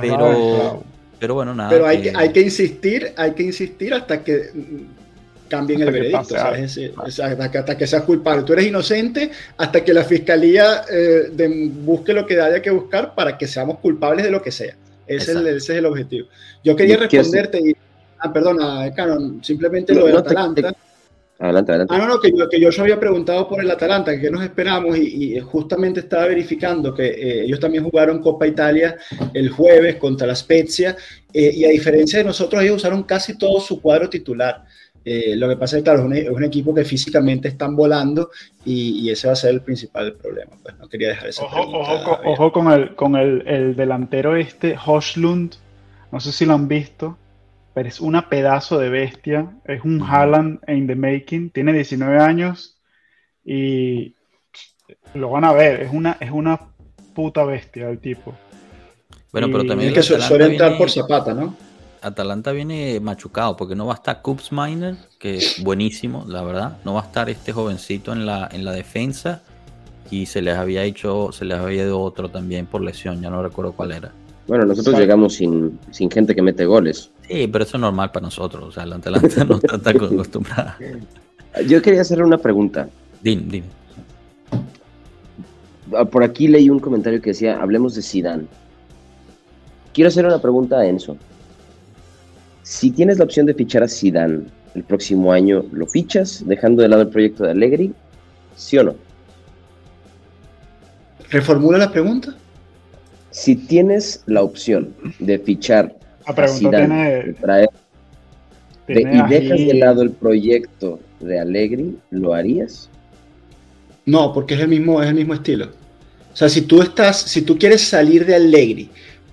Pero, pero bueno, nada. Pero hay que, hay que insistir, hay que insistir hasta que cambien el veredicto, hasta, que seas culpable. Tú eres inocente hasta que la fiscalía eh, busque lo que haya que buscar para que seamos culpables de lo que sea. Ese es el objetivo. Yo quería responderte y, ah, perdona, Canon, simplemente lo de Atalanta. Adelante, adelante. Ah, no, no, que yo, que yo había preguntado por el Atalanta, que nos esperamos, y, justamente estaba verificando que eh, ellos también jugaron Copa Italia el jueves contra la Spezia, eh, y a diferencia de nosotros, ellos usaron casi todo su cuadro titular. Eh, lo que pasa es que, claro, es un, equipo que físicamente están volando y, ese va a ser el principal problema. Pues no quería dejar esa ojo, ojo, ojo, con, el, con el, el delantero este, Hoslund, no sé si lo han visto pero es una pedazo de bestia. Es un Haaland in the making. Tiene 19 años y lo van a ver. Es una, es una puta bestia el tipo. Bueno, pero también. Es que suele entrar por Zapata, ¿no? Atalanta viene machucado porque no va a estar Coops Miner, que es buenísimo, la verdad. No va a estar este jovencito en la, en la defensa. Y se les había hecho, se les había ido otro también por lesión, ya no recuerdo cuál era. Bueno, nosotros llegamos sin, sin gente que mete goles. Sí, pero eso es normal para nosotros. O sea, la Atalanta no está tan acostumbrada. *laughs* Yo quería hacer una pregunta. Dime, dime. Ah, por aquí leí un comentario que decía, hablemos de Sidán. Quiero hacer una pregunta a Enzo. Si tienes la opción de fichar a Sidán el próximo año, ¿lo fichas dejando de lado el proyecto de Allegri? ¿Sí o no? ¿Reformula la pregunta? Si tienes la opción de fichar a Zidane, traer, y dejas de lado el proyecto de Allegri, ¿lo harías? No, porque es el mismo, es el mismo estilo. O sea, si tú estás, si tú quieres salir de Allegri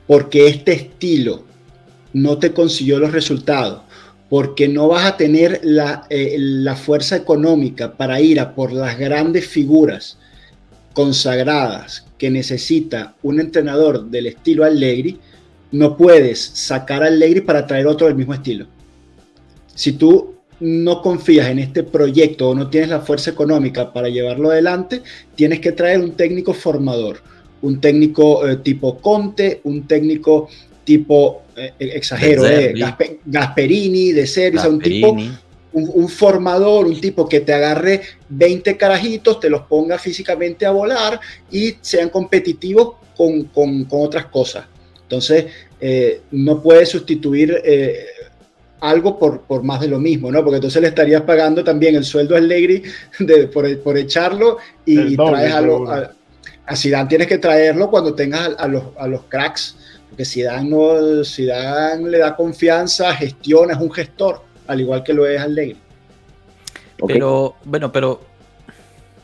porque este estilo no te consiguió los resultados, porque no vas a tener la, eh, la fuerza económica para ir a por las grandes figuras consagradas que necesita un entrenador del estilo Allegri, no puedes sacar a Allegri para traer otro del mismo estilo. Si tú no confías en este proyecto o no tienes la fuerza económica para llevarlo adelante, tienes que traer un técnico formador, un técnico eh, tipo Conte, un técnico tipo, eh, exagero, eh, Gasperini, de Serie, un tipo un, formador, un tipo que te agarre 20 carajitos, te los ponga físicamente a volar y sean competitivos con, otras cosas. Entonces, eh, no puedes sustituir eh, algo por, más de lo mismo, ¿no? Porque entonces le estarías pagando también el sueldo a Allegri *laughs* de, por, echarlo y, traes a, lo, a, Zidane tienes que traerlo cuando tengas a, los, a los cracks, porque Zidane, no, Zidane le da confianza, gestiona, es un gestor al igual que lo es Allegri. Pero, bueno, pero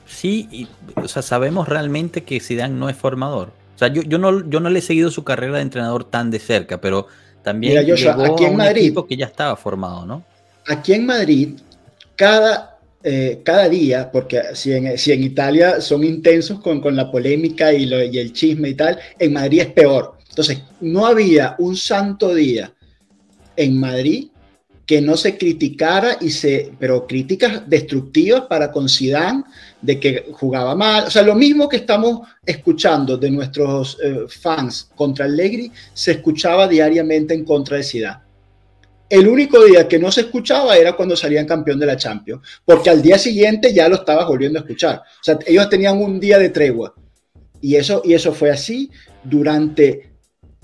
sí, o sea, sabemos realmente que Zidane no es formador. O sea, yo, yo, no, yo no le he seguido su carrera de entrenador tan de cerca, pero también aquí en Madrid, equipo que ya estaba formado, ¿no? Aquí en Madrid, cada, eh, cada día, porque si en, si en Italia son intensos con, con la polémica y, lo, y el chisme y tal, en Madrid es peor. Entonces, no había un santo día en Madrid que no se criticara y se, pero críticas destructivas para con Zidane de que jugaba mal, o sea, lo mismo que estamos escuchando de nuestros eh, fans contra Allegri, se escuchaba diariamente en contra de Zidane. El único día que no se escuchaba era cuando salían campeón de la Champions, porque al día siguiente ya lo estabas volviendo a escuchar. O sea, ellos tenían un día de tregua. Y eso, y eso fue así durante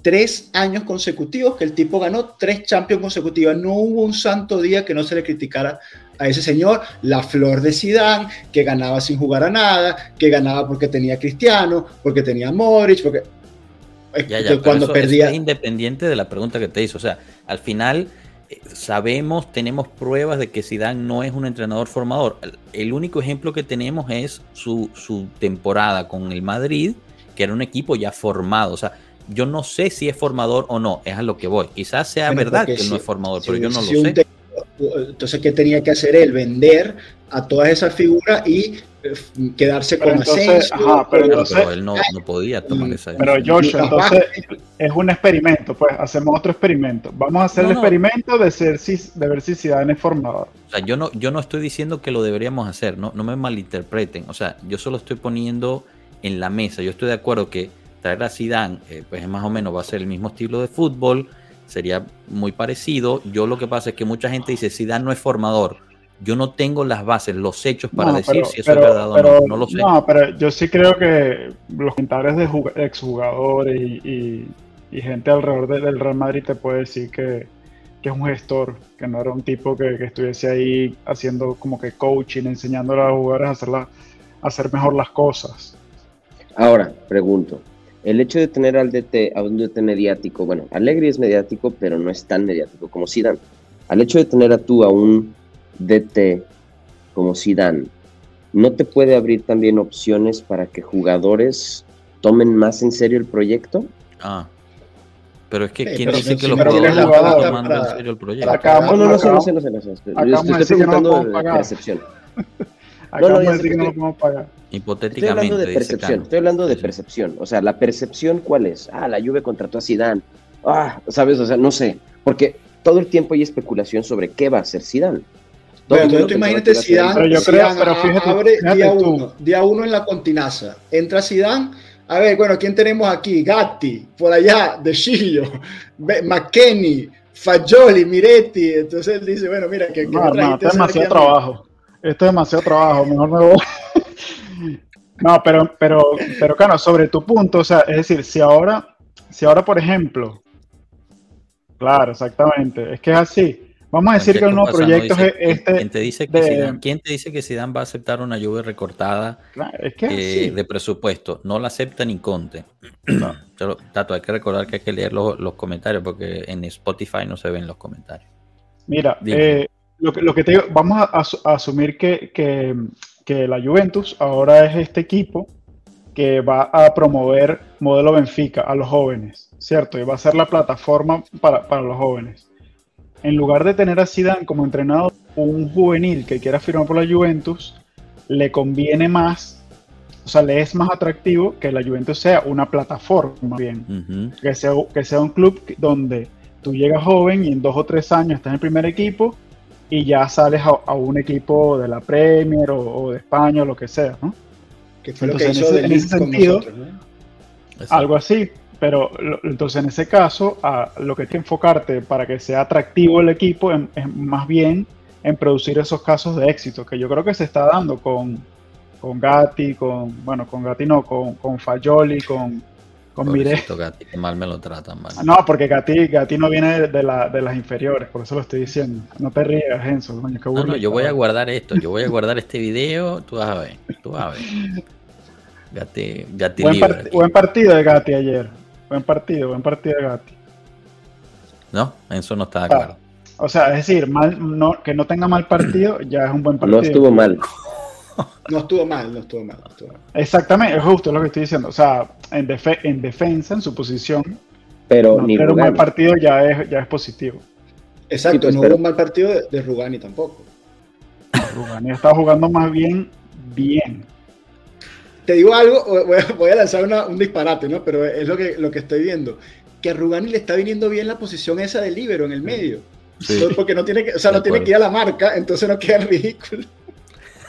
tres años consecutivos que el tipo ganó tres Champions consecutivas. No hubo un santo día que no se le criticara a ese señor. La flor de Zidane, que ganaba sin jugar a nada, que ganaba porque tenía Cristiano, porque tenía Modric, porque cuando perdía... es independiente de la pregunta que te hizo. O sea, al final eh, sabemos, tenemos pruebas de que Zidane no es un entrenador formador. El único ejemplo que tenemos es su, su temporada con el Madrid, que era un equipo ya formado. O sea, yo no sé si es formador o no, es a lo que voy. Quizás sea verdad que no es formador, pero yo no lo sé. entonces, ¿qué tenía que hacer él? Vender a todas esas figuras y eh, quedarse con entonces, pero, él no, podía tomar mm, esa Pero Joshua, entonces es un experimento, pues hacemos otro experimento. Vamos a hacer el experimento de, ser, de ver si Zidane es formador. O sea, yo no, yo no estoy diciendo que lo deberíamos hacer, no, no me malinterpreten. O sea, yo solo estoy poniendo en la mesa. Yo estoy de acuerdo que traer a Zidane, eh, pues más o menos va a ser el mismo estilo de fútbol, sería muy parecido. Yo lo que pasa es que mucha gente dice Zidane no es formador. Yo no tengo las bases, los hechos para decir si eso es verdad o no. No lo sé. No, pero yo sí creo que los comentarios de exjugadores y, y gente alrededor del Real Madrid te puede decir que, es un gestor, que no era un tipo que, estuviese ahí haciendo como que coaching, enseñándole a los jugadores a, a hacer mejor las cosas. Ahora, pregunto, el hecho de tener al DT a un DT mediático, bueno, Alegri es mediático, pero no es tan mediático como Zidane. Al hecho de tener a tú a un DT como Zidane, ¿no te puede abrir también opciones para que jugadores tomen más en serio el proyecto? Ah, pero es que ¿quién dice que los jugadores están tomando en serio el proyecto? no, no, no sé, no sé, no sé. No sé. estoy preguntando de percepción. no, no, no, que no lo podemos pagar. Hipotéticamente. Estoy hablando de percepción. Estoy hablando de percepción. O sea, la percepción, ¿cuál es? Ah, la Juve contrató a Zidane. Ah, ¿sabes? O sea, no sé. Porque todo el tiempo hay especulación sobre qué va a hacer Zidane. Pero tú, imagínate Zidane, pero yo creo, pero fíjate, abre día uno, día uno en la continaza. Entra Zidane, a ver, bueno, ¿quién tenemos aquí? Gatti, por allá, De Chillo, McKenny, Fagioli, Miretti. Entonces él dice, bueno, mira, que, no, no, esto es demasiado trabajo. Esto es demasiado trabajo, mejor me voy. *laughs* no, pero, pero, pero, claro, sobre tu punto, o sea, es decir, si ahora, si ahora, por ejemplo, claro, exactamente, es que es así. Vamos a decir que el nuevo proyecto es este. ¿quién te, dice que Zidane, ¿Quién te dice que Zidane va a aceptar una lluvia recortada eh, de presupuesto? No la acepta ni Conte. *clears throat* No. Tato, hay que recordar que hay que leer los, comentarios porque en Spotify no se ven los comentarios. Mira, eh, lo, que, lo que te digo, vamos a, asumir que, que, la Juventus ahora es este equipo que va a promover modelo Benfica a los jóvenes, ¿cierto? Y va a ser la plataforma para, para los jóvenes en lugar de tener a Zidane como entrenador, un juvenil que quiera firmar por la Juventus, le conviene más, o sea, le es más atractivo que la Juventus sea una plataforma, bien, que, sea, que sea un club donde tú llegas joven y en dos o tres años estás en el primer equipo y ya sales a, un equipo de la Premier o, de España o lo que sea, ¿no? Que fue lo que hizo en ese, sentido, algo así pero entonces en ese caso lo que hay que enfocarte para que sea atractivo el equipo es, más bien en producir esos casos de éxito, que yo creo que se está dando con, con Gatti, con, bueno, con Gatti no, con, con Fagioli, con, con Mire. Gatti, que mal me lo tratan, mal. No, porque Gatti, Gatti no viene de, la, de las inferiores, por eso lo estoy diciendo. No te rías, Enzo, coño, qué No, no, yo voy a guardar esto, yo voy a guardar este video, tú vas a ver, tú vas a ver. *laughs* Gatti, Gatti buen, buen partido de Gatti ayer. Buen partido, buen partido de Gatti. No, eso no está de acuerdo. O sea, es decir, mal, no, que no tenga mal partido ya es un buen partido. No estuvo mal. No estuvo mal, no estuvo mal. Exactamente, es justo lo que estoy diciendo. O sea, en, en defensa, en su posición, pero ni un mal partido ya es, ya es positivo. Exacto, pues, no hubo un mal partido de, Rugani tampoco. Rugani está jugando más bien, bien te digo algo, voy a, lanzar un disparate, ¿no? Pero es lo que, lo que estoy viendo. Que a Rugani le está viniendo bien la posición esa de libero en el medio. porque no tiene que, o sea, no tiene que ir a la marca, entonces no queda ridículo.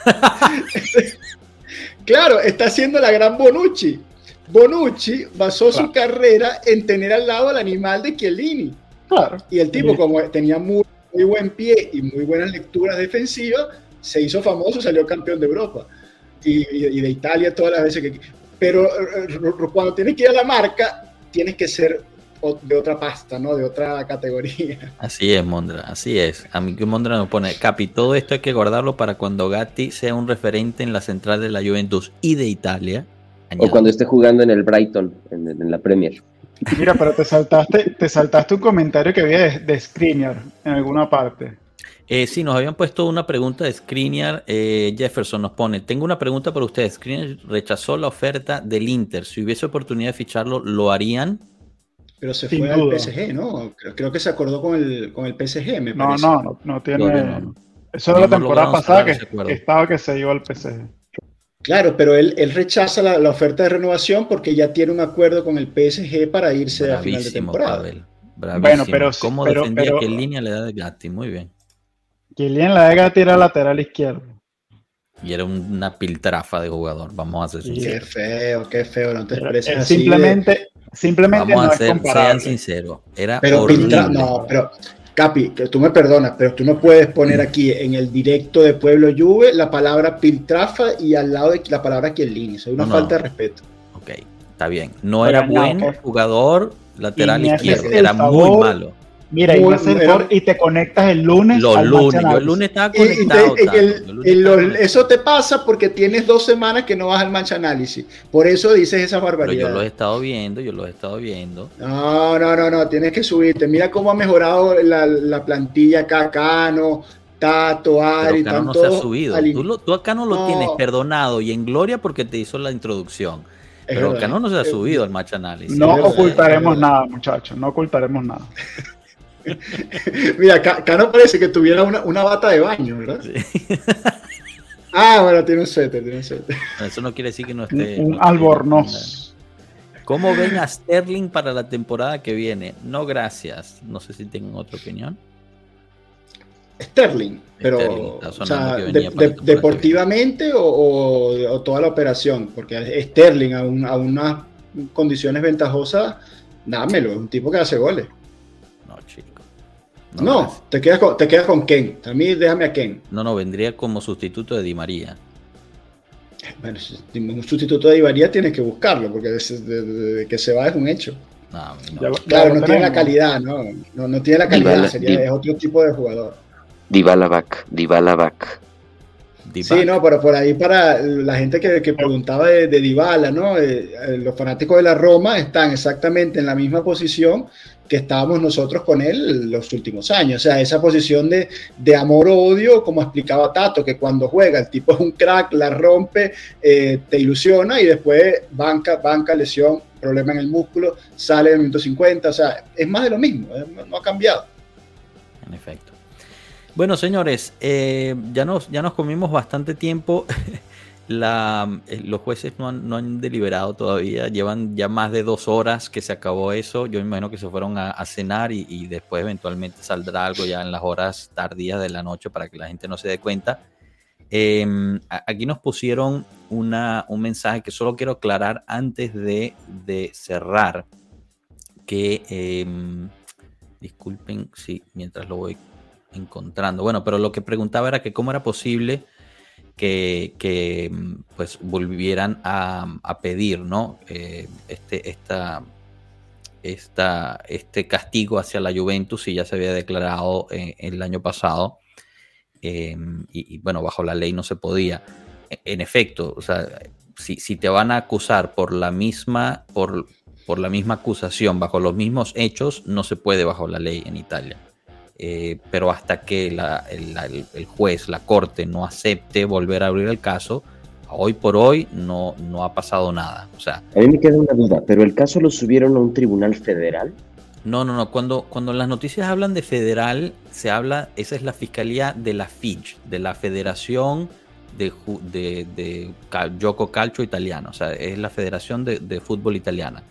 *laughs* claro, está haciendo la gran Bonucci. Bonucci basó su carrera en tener al lado al animal de Chiellini. Claro. Y el tipo, como tenía muy, muy buen pie y muy buenas lecturas defensivas, se hizo famoso, salió campeón de Europa y, de Italia todas las veces que... Pero eh, eh, cuando tienes que ir a la marca, tienes que ser de otra pasta, ¿no? De otra categoría. *laughs* Así es, Mondra, así es. A mí que Mondra nos pone, Capi, todo esto hay que guardarlo para cuando Gatti sea un referente en la central de la Juventus y de Italia. O cuando esté jugando en el Brighton, en, la Premier. Mira, pero te saltaste, te saltaste un comentario que había de, de en alguna parte. Eh, sí, nos habían puesto una pregunta de Skriniar. Eh, Jefferson nos pone: Tengo una pregunta para ustedes. Skriniar rechazó la oferta del Inter. Si hubiese oportunidad de ficharlo, ¿lo harían? Pero se fue al PSG, ¿no? Creo, que se acordó con el, con el PSG, me no, parece. No, no, no tiene. Eso era la temporada pasada que, estaba que se iba al PSG. Claro, pero él, él rechaza la, oferta de renovación porque ya tiene un acuerdo con el PSG para irse a final de temporada. Pavel. Bueno, pero ¿Cómo defendía que en línea le da de Gatti? Muy bien. Kylian la Vega tira lateral izquierdo. Y era una piltrafa de jugador, vamos a sinceros. Qué feo, qué feo, no te expreses así. Simplemente, simplemente vamos a ser, sean sinceros. Era pero no, pero Capi, que tú me perdonas, pero tú no puedes poner aquí en el directo de Pueblo Juve la palabra piltrafa y al lado de la palabra Chiellini. Eso es una falta de respeto. Ok, Está bien. No era buen jugador lateral izquierdo, era muy malo. Mira, y, y te conectas el lunes. Los lunes, yo el lunes estaba conectado. eso te pasa porque tienes dos semanas que no vas al mancha análisis. Por eso dices esa barbaridad. Pero yo lo he estado viendo, yo lo he estado viendo. No, no, no, no, tienes que subirte. Mira cómo ha mejorado la, plantilla acá, Cano, Tato, Ari. Pero Cano no se ha subido. Tú, acá no lo tienes perdonado y en gloria porque te hizo la introducción. Pero Cano no se ha subido al match análisis. No ocultaremos nada, muchachos, *laughs* no ocultaremos nada. *laughs* Mira, Cano parece que tuviera una, bata de baño, ¿verdad? *laughs* ah, bueno, tiene un suéter, tiene un suéter. *laughs* Eso no quiere decir que no esté. Un, albornoz. ¿Cómo ven a Sterling para la temporada que viene? No, gracias. No sé si tienen otra opinión. Sterling, pero deportivamente o, toda la operación, porque Sterling a, a unas condiciones ventajosas, dámelo, es un tipo que hace goles. No, te, quedas con, te quedas con Ken. A mí déjame a Ken. No, no, vendría como sustituto de Di María. Bueno, un sustituto de Di María tienes que buscarlo, porque de, que se va es un hecho. claro, no tiene la calidad, ¿no? No, tiene la calidad, sería, es otro tipo de jugador. Dybala back, Dybala back. Sí, no, pero por ahí para la gente que, que preguntaba de, de Dybala, ¿no? Eh, eh, los fanáticos de la Roma están exactamente en la misma posición que estábamos nosotros con él los últimos años. O sea, esa posición de, de amor-odio, como explicaba Tato, que cuando juega el tipo es un crack, la rompe, eh, te ilusiona y después banca, banca, lesión, problema en el músculo, sale en el minuto 50. O sea, es más de lo mismo, eh, no ha cambiado. En efecto. Bueno, señores, eh, ya, nos, ya nos comimos bastante tiempo. *laughs* La, eh, los jueces no han, deliberado todavía, llevan ya más de dos horas que se acabó eso. Yo me imagino que se fueron a, cenar y, después eventualmente saldrá algo ya en las horas tardías de la noche para que la gente no se dé cuenta. Em, aquí nos pusieron una, un mensaje que solo quiero aclarar antes de, de cerrar. Que em, disculpen, sí, mientras lo voy encontrando. Bueno, pero lo que preguntaba era que cómo era posible que, mm, pues volvieran a, pedir ¿no? Eh, este, esta, esta, este castigo hacia la Juventus y ya se había declarado eh, el año pasado em, y, bueno, bajo la ley no se podía. E, en efecto, o sea, si, si te van a acusar por la misma, por, por la misma acusación, bajo los mismos hechos, no se puede bajo la ley en Italia. Eh, pero hasta que el, juez, la corte, no acepte volver a abrir el caso, hoy por hoy no, no ha pasado nada. O sea, a mí me queda una duda, ¿pero el caso lo subieron a un tribunal federal? No, no, no. Cuando, cuando las noticias hablan de federal, se habla, esa es la fiscalía de la FIG, de la Federación de, de, de Gioco Calcio Italiano, o sea, es la Federación de, de Fútbol Italiana.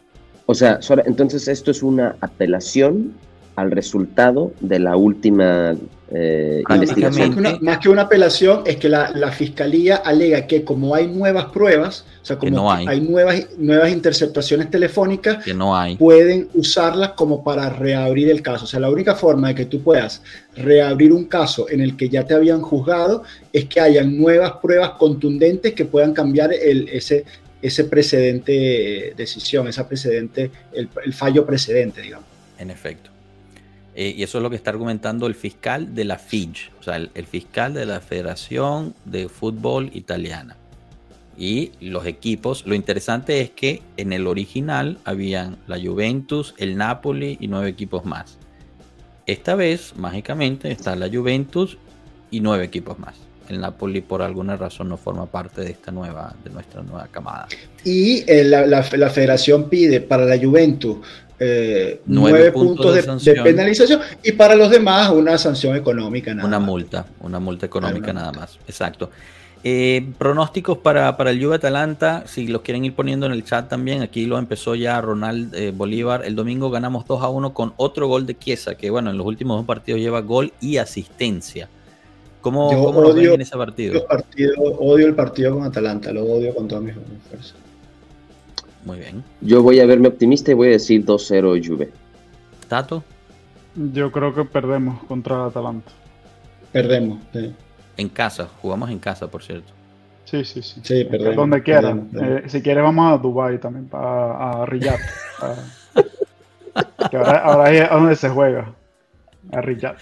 O sea, entonces esto es una apelación al resultado de la última eh, investigación. Más que, una, apelación es que la, fiscalía alega que como hay nuevas pruebas, o sea, como hay. nuevas, nuevas interceptaciones telefónicas, que no hay. pueden usarlas como para reabrir el caso. O sea, la única forma de que tú puedas reabrir un caso en el que ya te habían juzgado es que hayan nuevas pruebas contundentes que puedan cambiar el, ese, ese precedente decisión, esa precedente, el, el fallo precedente, digamos. En efecto. Eh, y eso es lo que está argumentando el fiscal de la FIG, o sea, el, fiscal de la Federación de Fútbol Italiana. Y los equipos, lo interesante es que en el original habían la Juventus, el Napoli y nueve equipos más. Esta vez, mágicamente, está la Juventus y nueve equipos más. El Napoli por alguna razón no forma parte de esta nueva, de nuestra nueva camada. Y eh, la, la, federación pide para la Juventus eh, nueve, puntos, de, penalización y para los demás una sanción económica. una multa, una multa económica nada más. Exacto. Eh, pronósticos para, para, el Juve Atalanta, si los quieren ir poniendo en el chat también, aquí lo empezó ya Ronald eh, Bolívar. El domingo ganamos 2 a 1 con otro gol de Chiesa, que bueno, en los últimos dos partidos lleva gol y asistencia. ¿Cómo, cómo odio, en ese partido? Odio el partido con Atalanta, lo odio con todas mis fuerzas. Muy bien. Yo voy a verme optimista y voy a decir 2-0 Juve. ¿Tato? Yo creo que perdemos contra Atalanta. Perdemos. En casa, jugamos en casa, por cierto. Sí, sí, sí. sí perdón, donde quieran. Eh, si quieres, vamos a Dubai también, para, a Riyadh. *laughs* que ahora, ahora es donde se juega. A Riyadh.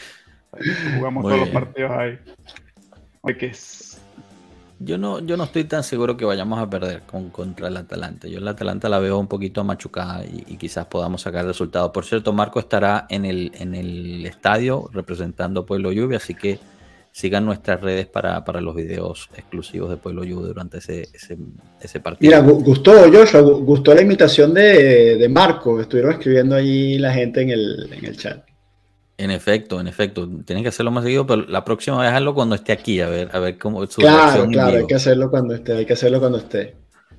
Jugamos todos los partidos ahí. Yo no, yo no estoy tan seguro que vayamos a perder con, contra el Atalanta. Yo el Atalanta la veo un poquito machucada y, quizás podamos sacar resultados. Por cierto, Marco estará en el, en el estadio representando Pueblo Lluvia, así que sigan nuestras redes para, los videos exclusivos de Pueblo Lluvia durante ese, ese, partido. Mira, gustó, Joshua, gustó la invitación de, de Marco. Estuvieron escribiendo ahí la gente en el, en el chat. En efecto, en efecto. Tienes que hacerlo más seguido, pero la próxima dejarlo cuando esté aquí, a ver, a ver cómo su Claro, claro, hay que hacerlo cuando esté, hay que hacerlo cuando esté.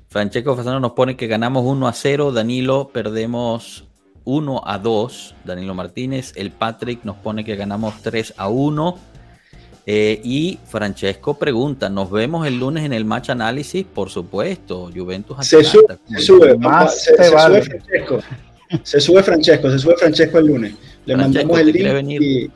Francesco Fasano nos pone que ganamos 1 a 0, Danilo perdemos 1 a 2, Danilo Martínez, el Patrick nos pone que ganamos 3 a 1. Eh, y Francesco pregunta, ¿nos vemos el lunes en el match análisis? Por supuesto, Juventus Se sube, se sube, se, sube Francesco. Se sube Francesco, se sube Francesco el lunes. Le mandamos el link y,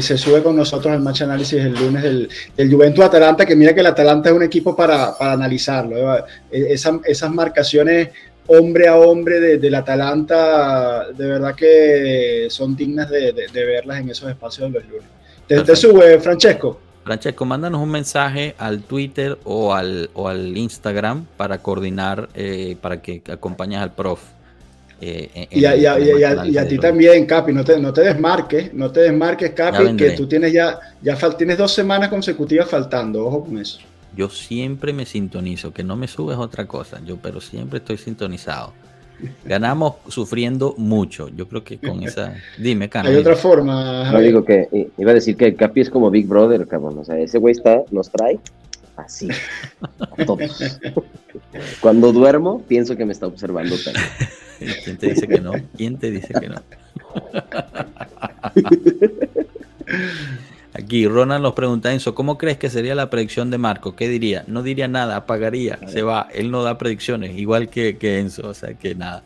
se sube con nosotros el match análisis el lunes del, Juventus Atalanta, que mira que el Atalanta es un equipo para, analizarlo. ¿eh? E, esas marcaciones hombre a hombre del Atalanta, de verdad que son dignas de, verlas en esos espacios de los lunes. Te, sube, Francesco. Francesco, mándanos un mensaje al Twitter o al, o al Instagram para coordinar, eh, para que acompañes al prof. Eh, y, a, ti también, Capi, no te, no te desmarques, no te desmarques, Capi, que tú tienes ya, ya tienes dos semanas consecutivas faltando, ojo con eso. Yo siempre me sintonizo, que no me subes otra cosa, yo pero siempre estoy sintonizado. Ganamos sufriendo mucho. Yo creo que con esa. *laughs* Dime, Cano. Hay otra forma. No digo que iba a decir que Capi es como Big Brother, cabrón. O sea, ese güey está, nos trae así. *laughs* Cuando duermo, pienso que me está observando también. *laughs* ¿Quién te dice que no? ¿Quién te dice que no? *laughs* Aquí Ronald nos pregunta, Enzo, ¿cómo crees que sería la predicción de Marco? ¿Qué diría? No diría nada, apagaría, se va. Él no da predicciones, igual que, que Enzo, o sea que nada.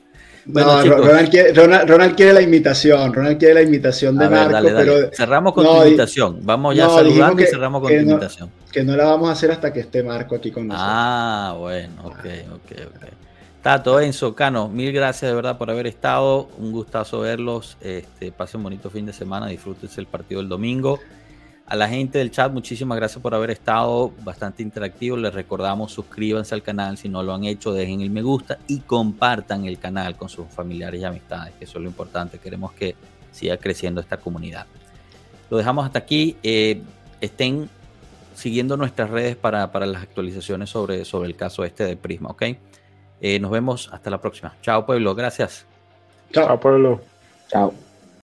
Bueno, Ronald, quiere, la imitación, Ronald quiere la imitación de Marco, pero... Cerramos con tu invitación, vamos ya saludando y cerramos con tu invitación. Que no la vamos a hacer hasta que esté Marco aquí con nosotros. Ah, bueno, ok, ok, ok. Tato, Enzo, Cano, mil gracias de verdad por haber estado. Un gustazo verlos. Este, pasen un bonito fin de semana. Disfrútense el partido del domingo. A la gente del chat, muchísimas gracias por haber estado bastante interactivo. Les recordamos, suscríbanse al canal si no lo han hecho, dejen el me gusta y compartan el canal con sus familiares y amistades, que eso es lo importante. Queremos que siga creciendo esta comunidad. Lo dejamos hasta aquí. Eh, estén siguiendo nuestras redes para, las actualizaciones sobre, sobre el caso este de Prisma, ¿ok? Eh, nos vemos hasta la próxima. Chao, pueblo. Gracias. Chao, pueblo. Chao.